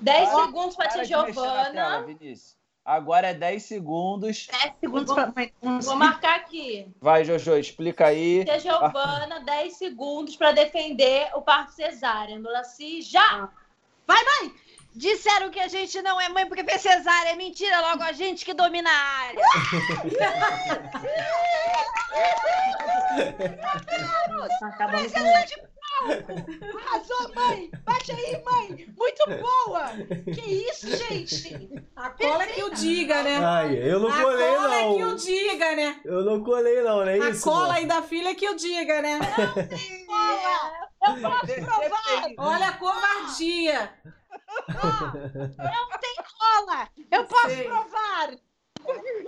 10 Vai. segundos pra Para tia de mexer na tela, Giovana. Vinícius. Agora é 10 segundos. 10 segundos pra mãe. Vou marcar aqui. Vai, Jojo, explica aí. Tia Giovana, 10 segundos pra defender o parto cesárea. Mulaci, já! Disseram que a gente não é mãe porque fez cesárea. É mentira, logo a gente que domina a área. Tá acabando com Arrasou, mãe! Bate aí, mãe! Muito boa! Que isso, gente? A cola é que o diga, né? Ai, eu não A colei, cola é que o não. diga, né? Eu não colei, não, não é A isso? cola mano? aí da filha é que o diga, né? Vai ter CPI. Olha a covardia. Não tem cola! Eu posso Sei. provar!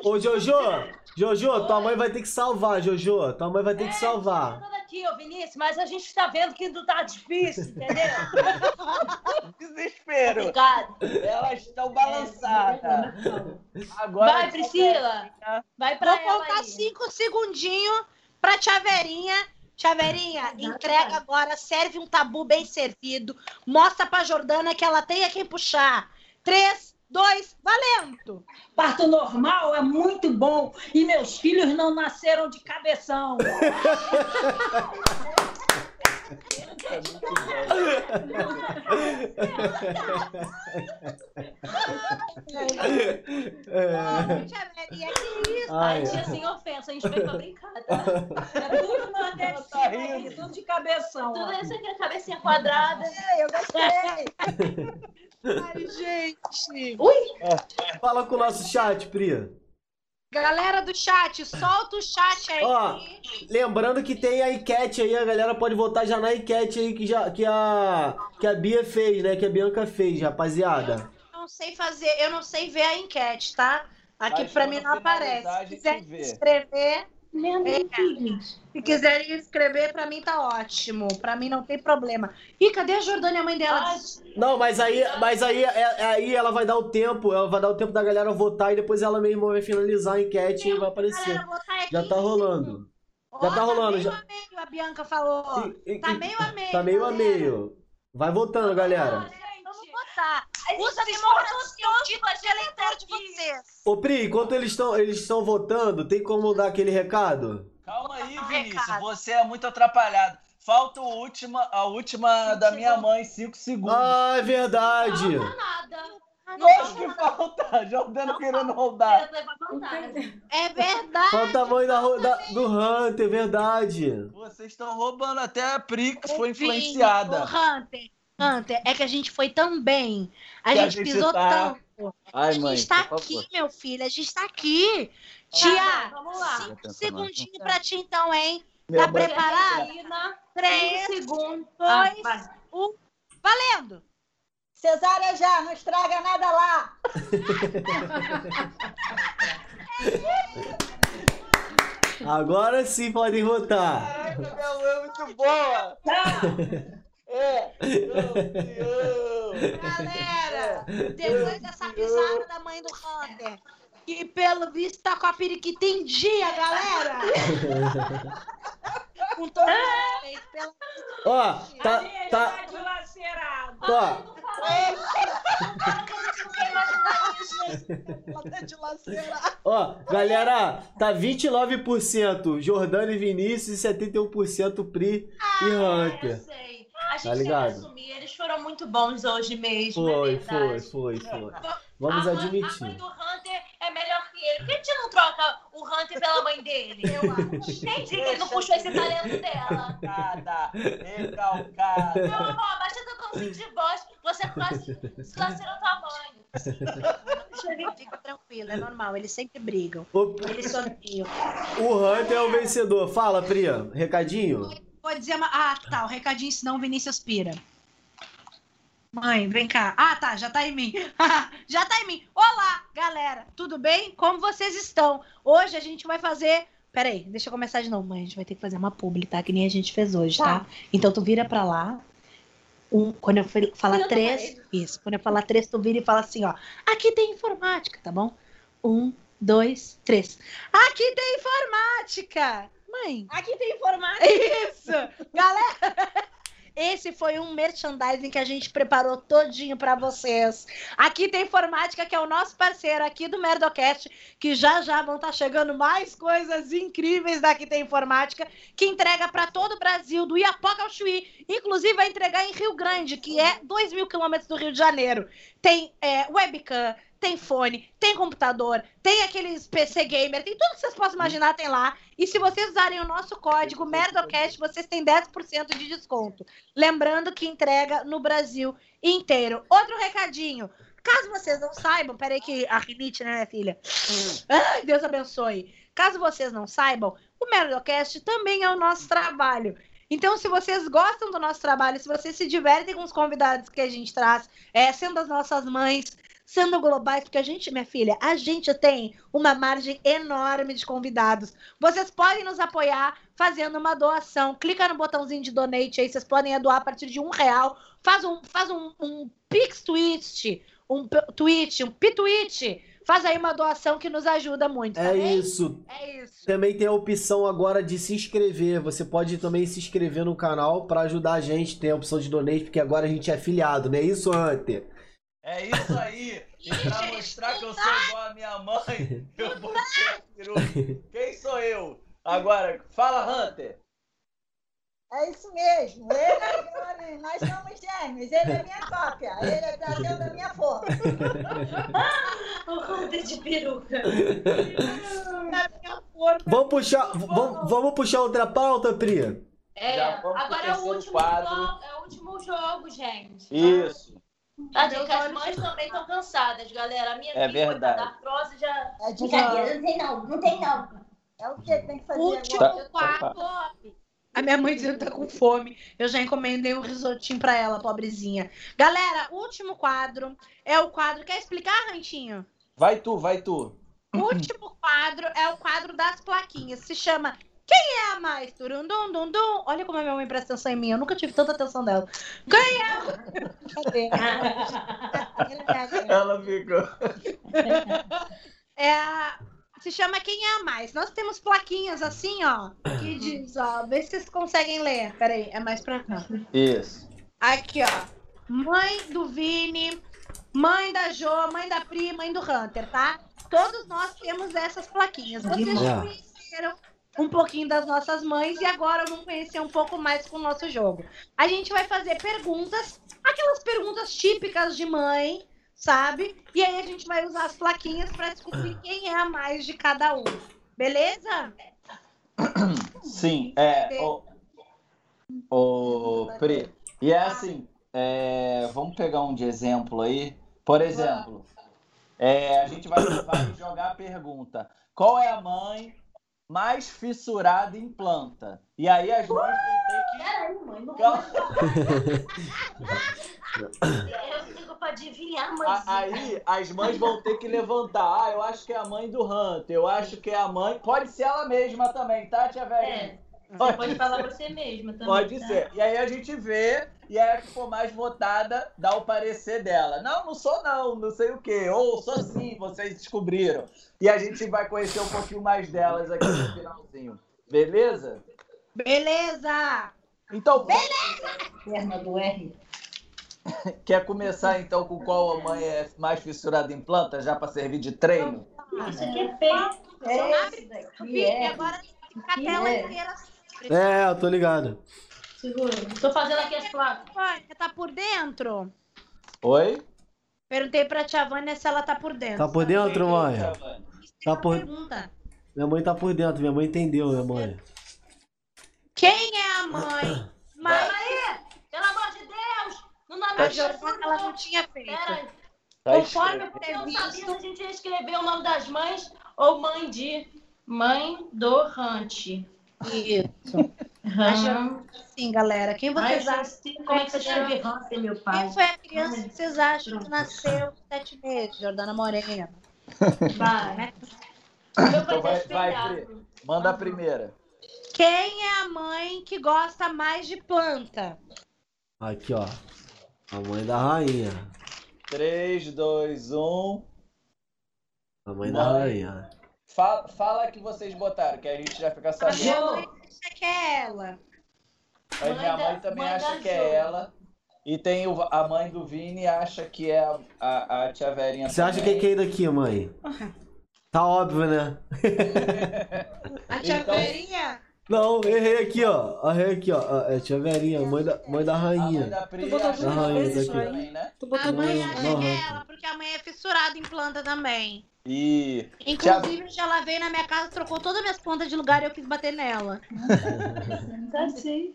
Ô, Jojo, Jojo, tua mãe vai ter que salvar, Jojo. Tua mãe vai ter que salvar. Tudo aqui, ô Vinícius, mas a gente tá vendo que não tá difícil, entendeu? Desespero. Obrigado. Elas estão balançadas. Agora Vai, Priscila. Vai pra Vou ela contar aí. cinco segundinhos pra Tia Verinha. Tia Verinha, entrega agora, serve um tabu bem servido. Mostra pra Jordana que ela tem a quem puxar. Três, dois, valendo! Parto normal é muito bom e meus filhos não nasceram de cabeção. É. Tia Verinha, que isso? Ai, Ai, tia, sem ofensa, a gente veio pra brincar, tá? É tudo nordestino, Tá é rindo. tudo de cabeção. Tudo ó. isso aqui, a cabecinha quadrada. Ei, eu gostei. Ai, gente! Fala com o nosso chat, Pri. Galera do chat, solta o chat aí. Ó. Lembrando que tem a enquete aí, a galera pode votar já na enquete aí que, já, que, a, que a Bia fez, né? Que a Bianca fez, rapaziada. Eu não sei fazer, eu não sei ver a enquete, tá? Aqui quando mim não aparece. Se quiser escrever, Mesmo se quiserem escrever, pra mim tá ótimo. Pra mim não tem problema. Ih, cadê a Jordânia, a mãe dela? Ai, Não, mas aí, mas aí, é- aí ela vai dar o tempo, ela vai dar o tempo da galera votar e depois ela mesma vai finalizar a enquete e vai aparecer. Aqui Já tá rolando. Ó, Já tá rolando, meio já. a meio, a Bianca falou. E- e- Tá e- meio a meio. Tá meio a galera. meio. Vai votando, galera. Vamos votar. Usa Usa a a democracia democracia, o título de de vocês. Ô, Pri, enquanto eles estão eles estão votando, tem como dar aquele recado? Calma aí, Não, Vinícius. recado. Você é muito atrapalhado. Falta o última, a última da minha mãe, 5 segundos. Ah, é verdade. não nada. Lógico que falta. Jordano querendo rodar. A. É verdade. Falta a mãe da, da- do Hunter, é verdade. Vocês estão roubando até a Pri, que foi influenciada. Hunter, Hunter, é que a gente foi tão bem. A Que a gente gente pisou tá- tanto. Ai, a mãe, gente tá por aqui, favor. meu filho. A gente tá aqui. Tá, Tia, vamos lá. cinco segundinhos pra ti então, hein? Tá preparado? Três, segundos. dois, Ah, um, valendo! Cesárea já, não estraga nada lá. Agora sim podem votar. Caraca, minha mãe é muito boa. É. Te amo. Galera, depois dessa pisada da mãe do Hunter, que pelo visto tá com a periquita em dia, galera! com todo respeito pela Ó, tá, tá, dilacerada. ó, lacerar. ó, galera, tá 29% Jordano e Vinícius e 71% Pri e Eu Hunter. sei. A gente Tá tem que ligado? assumir. Eles foram muito bons hoje mesmo. é Foi, foi, verdade. foi, foi. Vamos a mãe- A mãe admitir. do Hunter é melhor que ele. Por que a gente não troca o Hunter pela mãe dele? Eu acho. Entendi que ele não puxou esse talento dela. Recalcada. Recalcada. Meu amor, baixa teu tomzinho de voz. Você quase se lacerou tua mãe. Fica tranquilo, é normal, eles sempre brigam. O, Eles sorteiam. o Hunter é o vencedor. Fala, Pri, recadinho? Vou dizer. Ah, tá, o recadinho, senão o Vinícius pira. Mãe, vem cá. Ah, tá, já tá em mim. já tá em mim. Olá, galera, tudo bem? Como vocês estão? Hoje a gente vai fazer. Peraí, deixa eu começar de novo, mãe. A gente vai ter que fazer uma publi, tá? Que nem a gente fez hoje, tá? Então tu vira pra lá. Um, quando eu fa- falar três. Isso, quando eu falar três, tu vira e fala assim, ó. Aqui tem informática, tá bom? Um, dois, três. Aqui tem informática! Mãe, Aqui tem informática. isso! Galera, esse foi um merchandising que a gente preparou todinho pra vocês. Aqui tem Informática, que é o nosso parceiro aqui do Merdocast, que já já vão estar chegando mais coisas incríveis daqui tem Informática, que entrega pra todo o Brasil, do Iapoca ao Chuí. Inclusive vai entregar em Rio Grande, que é 2 mil quilômetros do Rio de Janeiro. Tem é, webcam, tem fone, tem computador, tem aqueles PC gamer, tem tudo que vocês possam imaginar, tem lá. E se vocês usarem o nosso código Merdocast, vocês têm 10% de desconto. Lembrando que entrega no Brasil inteiro. Outro recadinho. Caso vocês não saibam, peraí que a rinite, né, minha filha? Ai, Deus abençoe. Caso vocês não saibam, o Merdocast também é o nosso trabalho. Então, se vocês gostam do nosso trabalho, se vocês se divertem com os convidados que a gente traz, é, sendo as nossas mães, sendo globais, porque a gente, minha filha, a gente tem uma margem enorme de convidados. Vocês podem nos apoiar fazendo uma doação. Clica no botãozinho de donate aí, vocês podem doar a partir de um real. Faz um, faz um, um Pix Twitch, um tweet, um pitwitch. Faz aí uma doação que nos ajuda muito, tá É bem? isso. É isso. Também tem a opção agora de se inscrever. Você pode também se inscrever no canal pra ajudar a gente. Tem a opção de donate, porque agora a gente é afiliado, não é isso, Hunter? É isso aí. E pra mostrar que eu sou igual a minha mãe, eu vou ser a peruca. Quem sou eu? Agora, fala, Hunter. É isso mesmo. Ele é nós somos gêmeos. Ele é minha cópia. Ele é da dentro da minha forma. O Hunter de peruca. Vamos puxar, vamos, vamos puxar outra pauta, Pri? É, agora é o último quadro. jogo, é o último jogo, gente. Isso. Tadinho, que as mães também estão cansadas, galera. A minha É filha, verdade. coitada, da artrose já. É de Brincadeira, não tem não, não tem não. É o que tem que fazer Último agora? quadro. A minha mãe dizendo que tá com fome. Eu já encomendei um risotinho pra ela, pobrezinha. Galera, último quadro é o quadro. Quer explicar, Rantinho? Vai tu, vai tu. O último quadro é o quadro das plaquinhas. Se chama Quem é a mais? Turundum, dum, dum. Olha como a minha mãe presta atenção em mim. Eu nunca tive tanta atenção dela. Quem é? Cadê? Ela ficou. É a- Se chama Quem é a mais? Nós temos plaquinhas assim, ó. Que diz, ó. Vê se vocês conseguem ler. Peraí, é mais pra cá. Isso. Aqui, ó. Mãe do Vini, mãe da Jo, mãe da Pri, mãe do Hunter, tá? Todos nós temos essas plaquinhas. Vocês já conheceram um pouquinho das nossas mães e agora vão conhecer um pouco mais com o nosso jogo. A gente vai fazer perguntas, aquelas perguntas típicas de mãe, sabe? E aí a gente vai usar as plaquinhas para descobrir quem é a mais de cada um. Beleza? Sim, é. O, o Pri. E é assim, é, vamos pegar um de exemplo aí. Por exemplo, é, a gente vai, vai jogar a pergunta: qual é a mãe mais fissurada em planta? E aí as mães vão ter que. Peraí, mãe, não. Eu fico pra adivinhar, mãezinha. Aí as mães vão ter que levantar. Ah, eu acho que é a mãe do Hunter. Eu acho que é a mãe. Pode ser ela mesma também, tá, tia velhinha? É, você pode falar você mesma também. Pode tá? ser. E aí a gente vê, e aí a que for mais votada dá o parecer dela. Não, não sou não, não sei o quê. Ou sou sim, vocês descobriram. E a gente vai conhecer um pouquinho mais delas aqui no finalzinho. Beleza? Beleza! Então, Perna do R. quer começar então com qual a mãe é mais fissurada em planta, já para servir de treino? Isso aqui é feio. É é. agora tem que ficar a tela é? inteira. É, eu tô ligado. Segura. Tô fazendo aqui as placas. Vânia, tá por dentro? Oi? Perguntei pra tia Vânia se ela tá por dentro. Tá por dentro, mãe? Tá por- pergunta. Minha mãe tá por dentro, minha mãe entendeu, minha mãe. Quem é a mãe? Mas Aí, pelo amor de Deus! No nome a de Giovana ela não tinha feito. Pera. Tá Conforme. Eu não sabia se previsto, a gente ia escrever o nome das mães ou mãe de. Mãe do Hunt. isso. Aham. Sim, galera. Quem Ai, vocês acham? Jaci, como é que você escreve Hunter, meu pai? Quem foi a criança que vocês acham que nasceu sete meses? Jordana Morena. Vai. Então vai, vai. Manda a primeira. Quem é a mãe que gosta mais de planta? Aqui, ó. A mãe da rainha. 3, 2, 1. A mãe da Mãe. rainha. Fala, fala que vocês botaram, que a gente já fica sabendo. Acha que é ela. Mas Mãe minha da- mãe também mãe acha da que é ela. E tem o- a mãe do Vini acha que é a, a, a tia Verinha. Você acha que é quem daqui, mãe? Tá óbvio, né? A tia Então- Verinha? Não, errei aqui, ó. Errei aqui, ó. Ah, É tia Verinha, mãe da, mãe da A mãe rainha. da Pri Tu botou duas é vezes, também, né? Tu A botou mãe duas Não, acha que é ela, porque a mãe é fissurada em planta também. E Inclusive, já ela veio na minha casa, trocou todas as minhas plantas de lugar e eu quis bater nela. tá sim.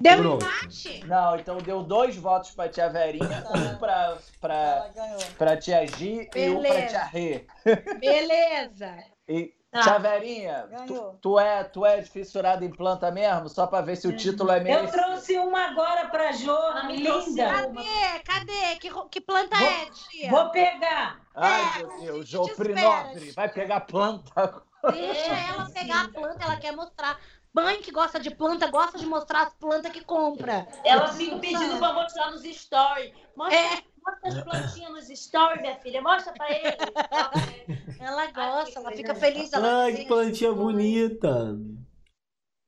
Deu Pronto. empate? Não, então deu dois votos pra tia Verinha, um pra, pra, pra tia Gi e um pra Beleza. tia Rê. Beleza. E, Tia Verinha, Ganhou. tu, tu é, tu é fissurada em planta mesmo? Só pra ver se o título é Eu merecido. trouxe uma agora pra Jô, me trouxe linda. Cadê? Cadê? Que, que planta Vou- é, tia? Vou pegar. Ai, É, meu Deus, gente Jofre espera. Nobre, vai pegar planta. Deixa ela pegar a planta, ela quer mostrar. Mãe que gosta de planta, gosta de mostrar as plantas que compra. Ela fica pedindo pra mostrar nos stories. Mostra, É. mostra as plantinhas nos stories, minha filha. Mostra pra ele. Ela gosta, ela fica feliz. Ela Ai, que plantinha bonita.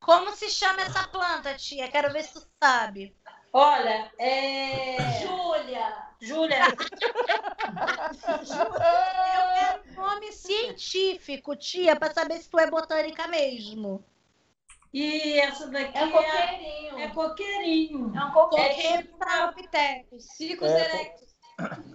Como se chama essa planta, tia? Quero ver se tu sabe. Olha, é. Júlia. Júlia, Eu quero um nome científico, tia, pra saber se tu é botânica mesmo. e essa daqui É é, coqueirinho. é coqueirinho. É um coqueirinho. Coqueiro Paropitecos. Ciclos É, erectos.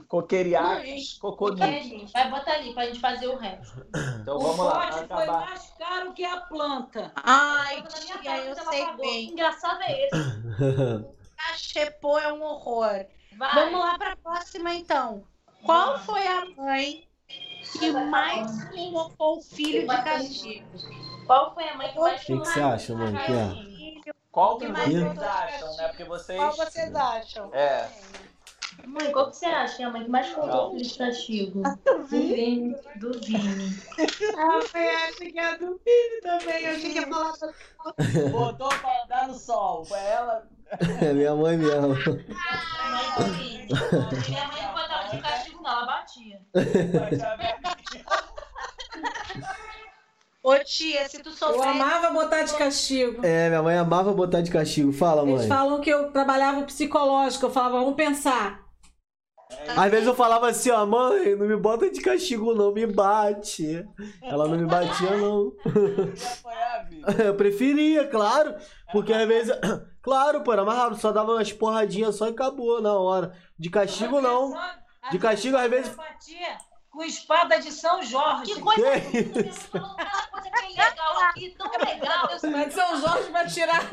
Coqueriaques, coconut. É, gente. Vai botar ali pra gente fazer o resto. Então o vamos lá, pote foi mais caro que a planta. Ai, tia, casa, eu sei pagou. bem. Que engraçado é esse. Cachepô é um horror. Vai. Vamos lá pra próxima, então. Qual foi a mãe que mais colocou o filho de castigo? Qual foi a mãe que mais O que, você acha, mãe? É? Qual que vocês acham, né? Porque vocês. Qual vocês acham? É. Mãe, qual que você acha que é a mãe que mais colocou o filho de castigo? Do Vini. Do Vini. A mãe acha que é do filho também. Eu achei que ia falar Botou pra andar no sol. Foi ela. É minha mãe mesmo. Vini. Minha mãe não botava de castigo, não, ela batia. Ô tia, se tu Eu souber. amava botar de castigo. É, minha mãe amava botar de castigo. Fala, Eles mãe. falam que eu trabalhava psicológico. Eu falava, vamos pensar. Às vezes eu falava assim, ó, mãe, não me bota de castigo, não, me bate. Ela não me batia, não. Eu preferia, claro. Porque às vezes. Claro, pô, era mais rápido, só dava umas porradinhas só e acabou na hora. De castigo, não. De castigo, às vezes. Com espada de São Jorge. Que coisa Que linda, isso? coisa que é legal aqui, tão legal. Mas São Jorge vai tirar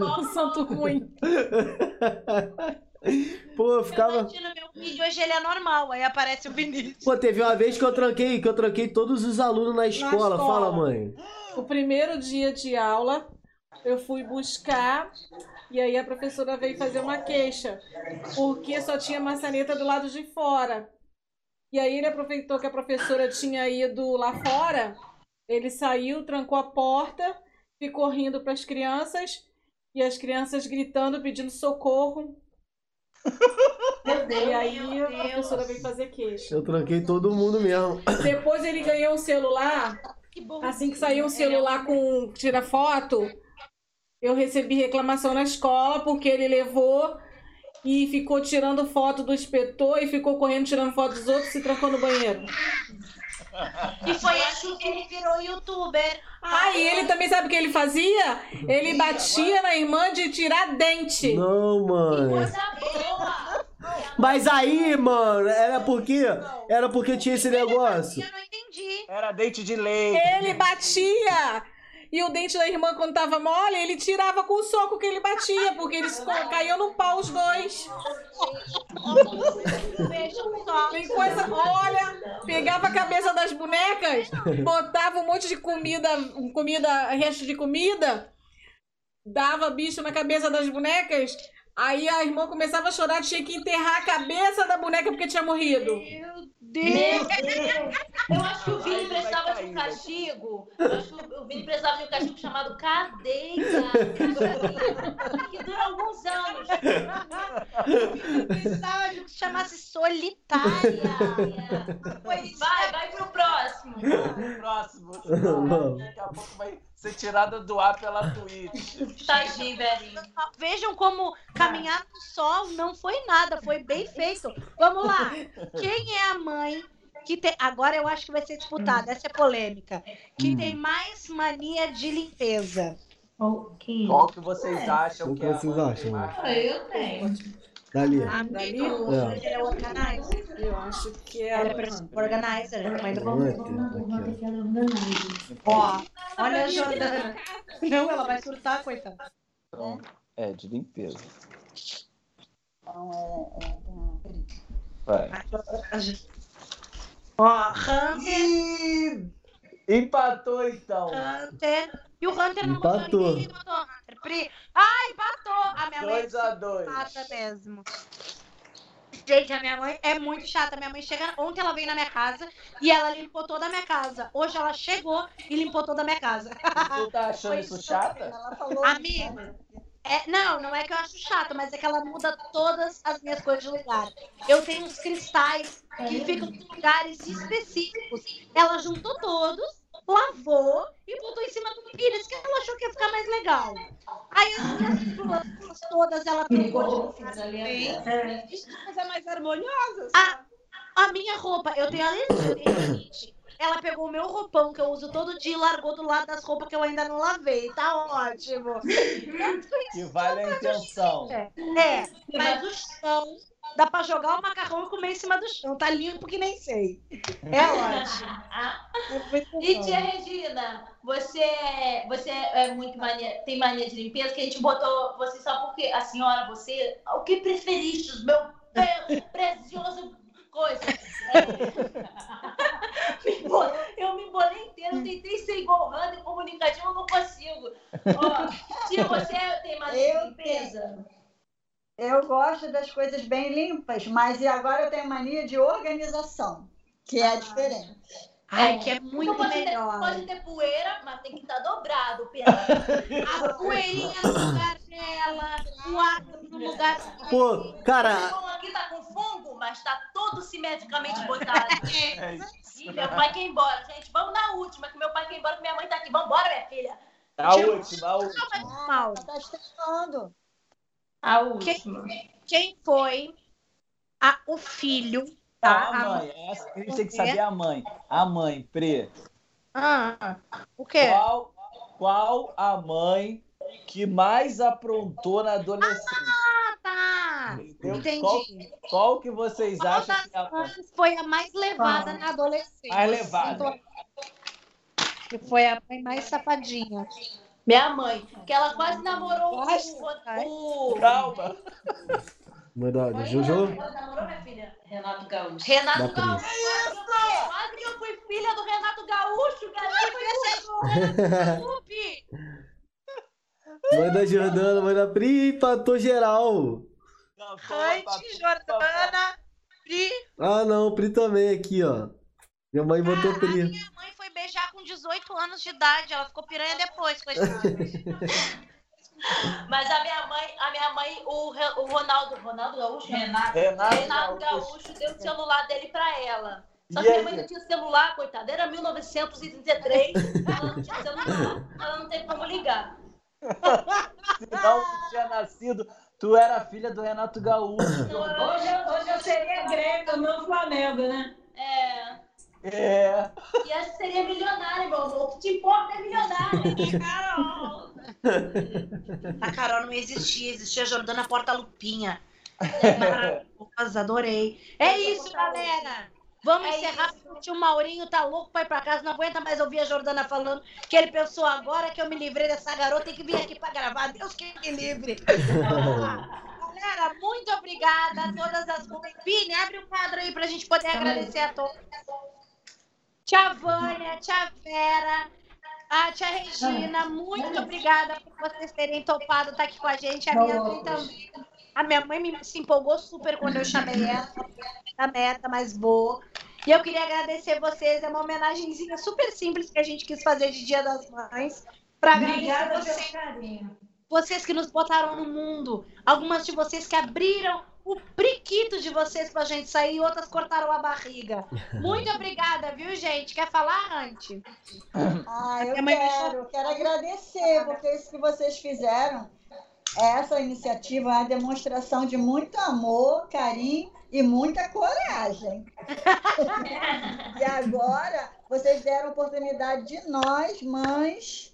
o santo ruim. Pô, eu Eu ficava. no meu vídeo, hoje ele é normal. Aí aparece o Vinícius. Pô, teve uma vez que eu tranquei, que eu tranquei todos os alunos na escola. escola. Fala, mãe. O primeiro dia de aula, eu fui buscar e aí a professora veio fazer uma queixa, porque só tinha maçaneta do lado de fora. E aí ele aproveitou que a professora tinha ido lá fora, ele saiu, trancou a porta, ficou rindo para as crianças e as crianças gritando, pedindo socorro. Meu Deus. E aí meu a Deus. professora veio fazer queixa. Eu tranquei todo mundo mesmo. Depois ele ganhou um celular Que bom. Assim que saiu um celular com tira foto, eu recebi reclamação na escola porque ele levou e ficou tirando foto do inspetor e ficou correndo tirando foto dos outros e se trancou no banheiro. E foi assim que ele virou youtuber. Ah, e ele também sabe o que ele fazia? Ele batia na irmã de tirar dente. Não, mãe. Coisa boa. Mas aí, mano, era porque. Era porque tinha esse negócio. Eu não entendi. Era dente de leite. Ele batia! E o dente da irmã, quando tava mole, ele tirava com o soco que ele batia, porque eles caíam no pau os dois. Tem coisa, olha, pegava a cabeça das bonecas, botava um monte de comida, comida, resto de comida, dava bicho na cabeça das bonecas, aí a irmã começava a chorar, tinha que enterrar a cabeça da boneca porque tinha morrido. Meu Meu Deus! Eu acho que o Vini precisava de um cair, castigo. Eu acho que o Vini precisava de um castigo chamado cadeia. Que dura alguns anos. Precisava de um que se chamasse solitária. Pois Vai, vai pro próximo. Vamos. Daqui a pouco vai ser tirada do ar pela Twitch. Tadinho, velhinho. Vejam como caminhar no sol não foi nada, foi bem feito. Vamos lá. Quem é a mãe que tem. Agora eu acho que vai ser disputada, essa é polêmica. Que Hum. tem mais mania de limpeza? Qual que vocês acham Qual que que é a vocês mãe acham? mais- Eu tenho. Dali. Dali? Amigo, é organizer. Eu acho que Ela é é. person- organizer. Do Hunter, bom. aqui, Ó, olha a Jordana. Não, ela vai surtar, coitada. Então, é, de limpeza. Então, é, é, Vai. Ó, Hunter, Empatou então. Hunter. E o Hunter não Empatou. botou ninguém, botou Hunter. Pri. Ah, empatou! A minha mãe 2 a 2 chata mesmo. Gente, a minha mãe é muito chata. Minha mãe chega. Ontem ela veio na minha casa e ela limpou toda a minha casa. Hoje ela chegou e limpou toda a minha casa. Tu tá achando isso chata? ela falou. Amigo. É, não, não é que eu acho chato, mas é que ela muda todas as minhas coisas de lugar. Eu tenho uns cristais que ficam em lugares específicos. Ela juntou todos, lavou e botou em cima do pires, que ela achou que ia ficar mais legal. Aí as minhas plantas todas ela trocou de Coisa mais harmoniosa. A, a minha roupa, eu tenho alergia, eu tenho rinite. Ela pegou o meu roupão que eu uso todo dia e largou do lado das roupas que eu ainda não lavei. Tá ótimo. Que vale a intenção. É, mas o chão dá pra jogar o macarrão e comer em cima do chão. Tá limpo que nem sei. É ótimo. É E tia Regina, você, você é muito mania, tem mania de limpeza, que a gente botou você só porque a senhora, você, o que preferiste, meu pre- precioso coisa. Eu me embolei inteiro, tentei ser igual o Hunter, comunicativo, eu não consigo. Ó, tia, você tem mania Eu de limpeza? Eu gosto das coisas bem limpas, mas e agora eu tenho mania de organização, que é diferente. Ai, que é muito Então pode melhor. Ter, pode ter poeira, mas tem que estar dobrado o pedaço. A poeirinha no lugar dela, o átomo no lugar Pô, O cara, pão aqui tá com fungo, mas tá todo simetricamente botado. É isso. Ih, meu pai quer ir embora, gente. Vamos na última, que meu pai quer ir embora, que minha mãe tá aqui. Vambora, minha filha. A última, a última. mal. Tá estreando. A última. Quem foi a, o filho, tá? a mãe. Essa, a gente tem que saber a mãe. A mãe, Pre. Ah, o quê? Qual, qual a mãe que mais aprontou na adolescência? Ah, tá. Entendeu? Entendi. Qual, qual que vocês Qual acham que é a mãe foi a mais levada na adolescência? mais levada? Que foi a mãe mais safadinha. Minha mãe, que ela quase namorou Nossa, o. o... Calma. mãe da, da Jojo? Quase namorou, minha filha? Renato Gaúcho. Renato Da Gaúcho. Quase que eu fui filha do Renato Gaúcho. Desculpe! Mãe da Jordana, mãe da Pri, empatou geral. Tá- Jordana, Pri. Ah, não, Pri também aqui, ó. Minha mãe botou Ah, a Pri. minha mãe foi beijar com 18 anos de idade. Ela ficou piranha depois, coitada. Mas a minha mãe, a minha mãe, o, Re- o Ronaldo, Ronaldo Gaúcho? Renato. Renato, Renato Gaúcho. Gaúcho deu o celular dele pra ela. Só que minha mãe não tinha celular, coitada. Era 1933. ela não tinha celular. Ela não teve como ligar. Se não tinha nascido, tu era filha do Renato Gaúcho. Hoje, eu- hoje eu seria Grêmio, não Flamengo, né? É. É. E essa seria milionária, meu amor. O que te importa é milionária. Carol. A Carol não existia, existia a Jordana Porta Lupinha. É maravilhosa, adorei. É isso, galera. Vamos É encerrar. O tio Maurinho tá louco pra ir pra casa, não aguenta mais ouvir a Jordana falando que ele pensou agora que eu me livrei dessa garota, tem que vir aqui pra gravar. Deus que me livre. Galera, muito obrigada a todas as. Vini, abre o quadro aí pra gente poder agradecer a todos. Tia Vânia, tia Vera, Ah, tia Regina, muito obrigada por vocês terem topado estar aqui com a gente. A minha mãe também. A minha mãe me, se empolgou super quando eu chamei ela da meta, mas vou. E eu queria agradecer vocês. É uma homenagenzinha super simples que a gente quis fazer de Dia das Mães. Para agradecer vocês. carinho. Vocês que nos botaram no mundo, algumas de vocês que abriram o priquito de vocês pra gente sair e outras cortaram a barriga. Muito obrigada, viu, gente? Quer falar, Ante? Ah, eu quero, quero agradecer, porque isso que vocês fizeram, essa iniciativa é uma demonstração de muito amor, carinho e muita coragem. e agora, vocês deram a oportunidade de nós, mães,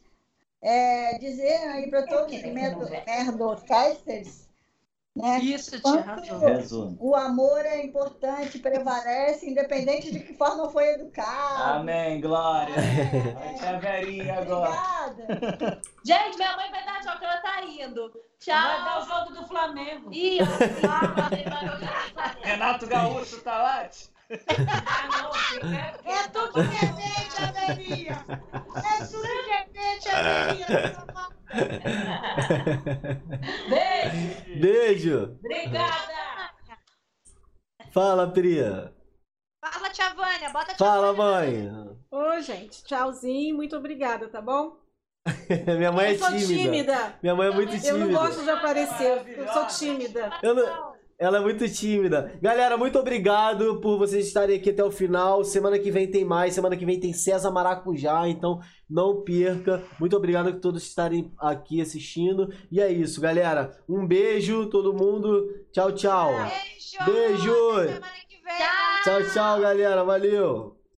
é, dizer aí para todos os merdocasters, né? Isso, tia, Quanto arrasou. Resumo. o amor é importante, prevalece, independente de que forma foi educado. Amém, glória. É, Tia Verinha agora. Obrigada. Gente, minha mãe vai dar tchau, que ela tá indo. Vai dar o Tchau. jogo do Flamengo. Ih, ó, lá, vai dar o jogo do Flamengo. Renato Gaúcho tá lá? Ah, não, fica- É tudo que é gente, Averia! É tudo que é gente, Averia! Beijo. Beijo. Obrigada. Fala, Pri. Fala, tia Vânia, bota a tia Fala, Vânia. mãe. Ô, gente, tchauzinho, muito obrigada, tá bom? Minha mãe é eu sou tímida. tímida. Minha mãe é muito Eu não tímida. gosto de aparecer, eu sou tímida. Eu não- Ela é muito tímida. Galera, muito obrigado por vocês estarem aqui até o final. Semana que vem tem mais. Semana que vem tem César Maracujá. Então não perca. Muito obrigado por todos estarem aqui assistindo. E é isso, galera. Um beijo, todo mundo. Tchau, tchau. Beijo! Beijo. Até semana que vem. Tchau. Tchau, tchau, galera. Valeu.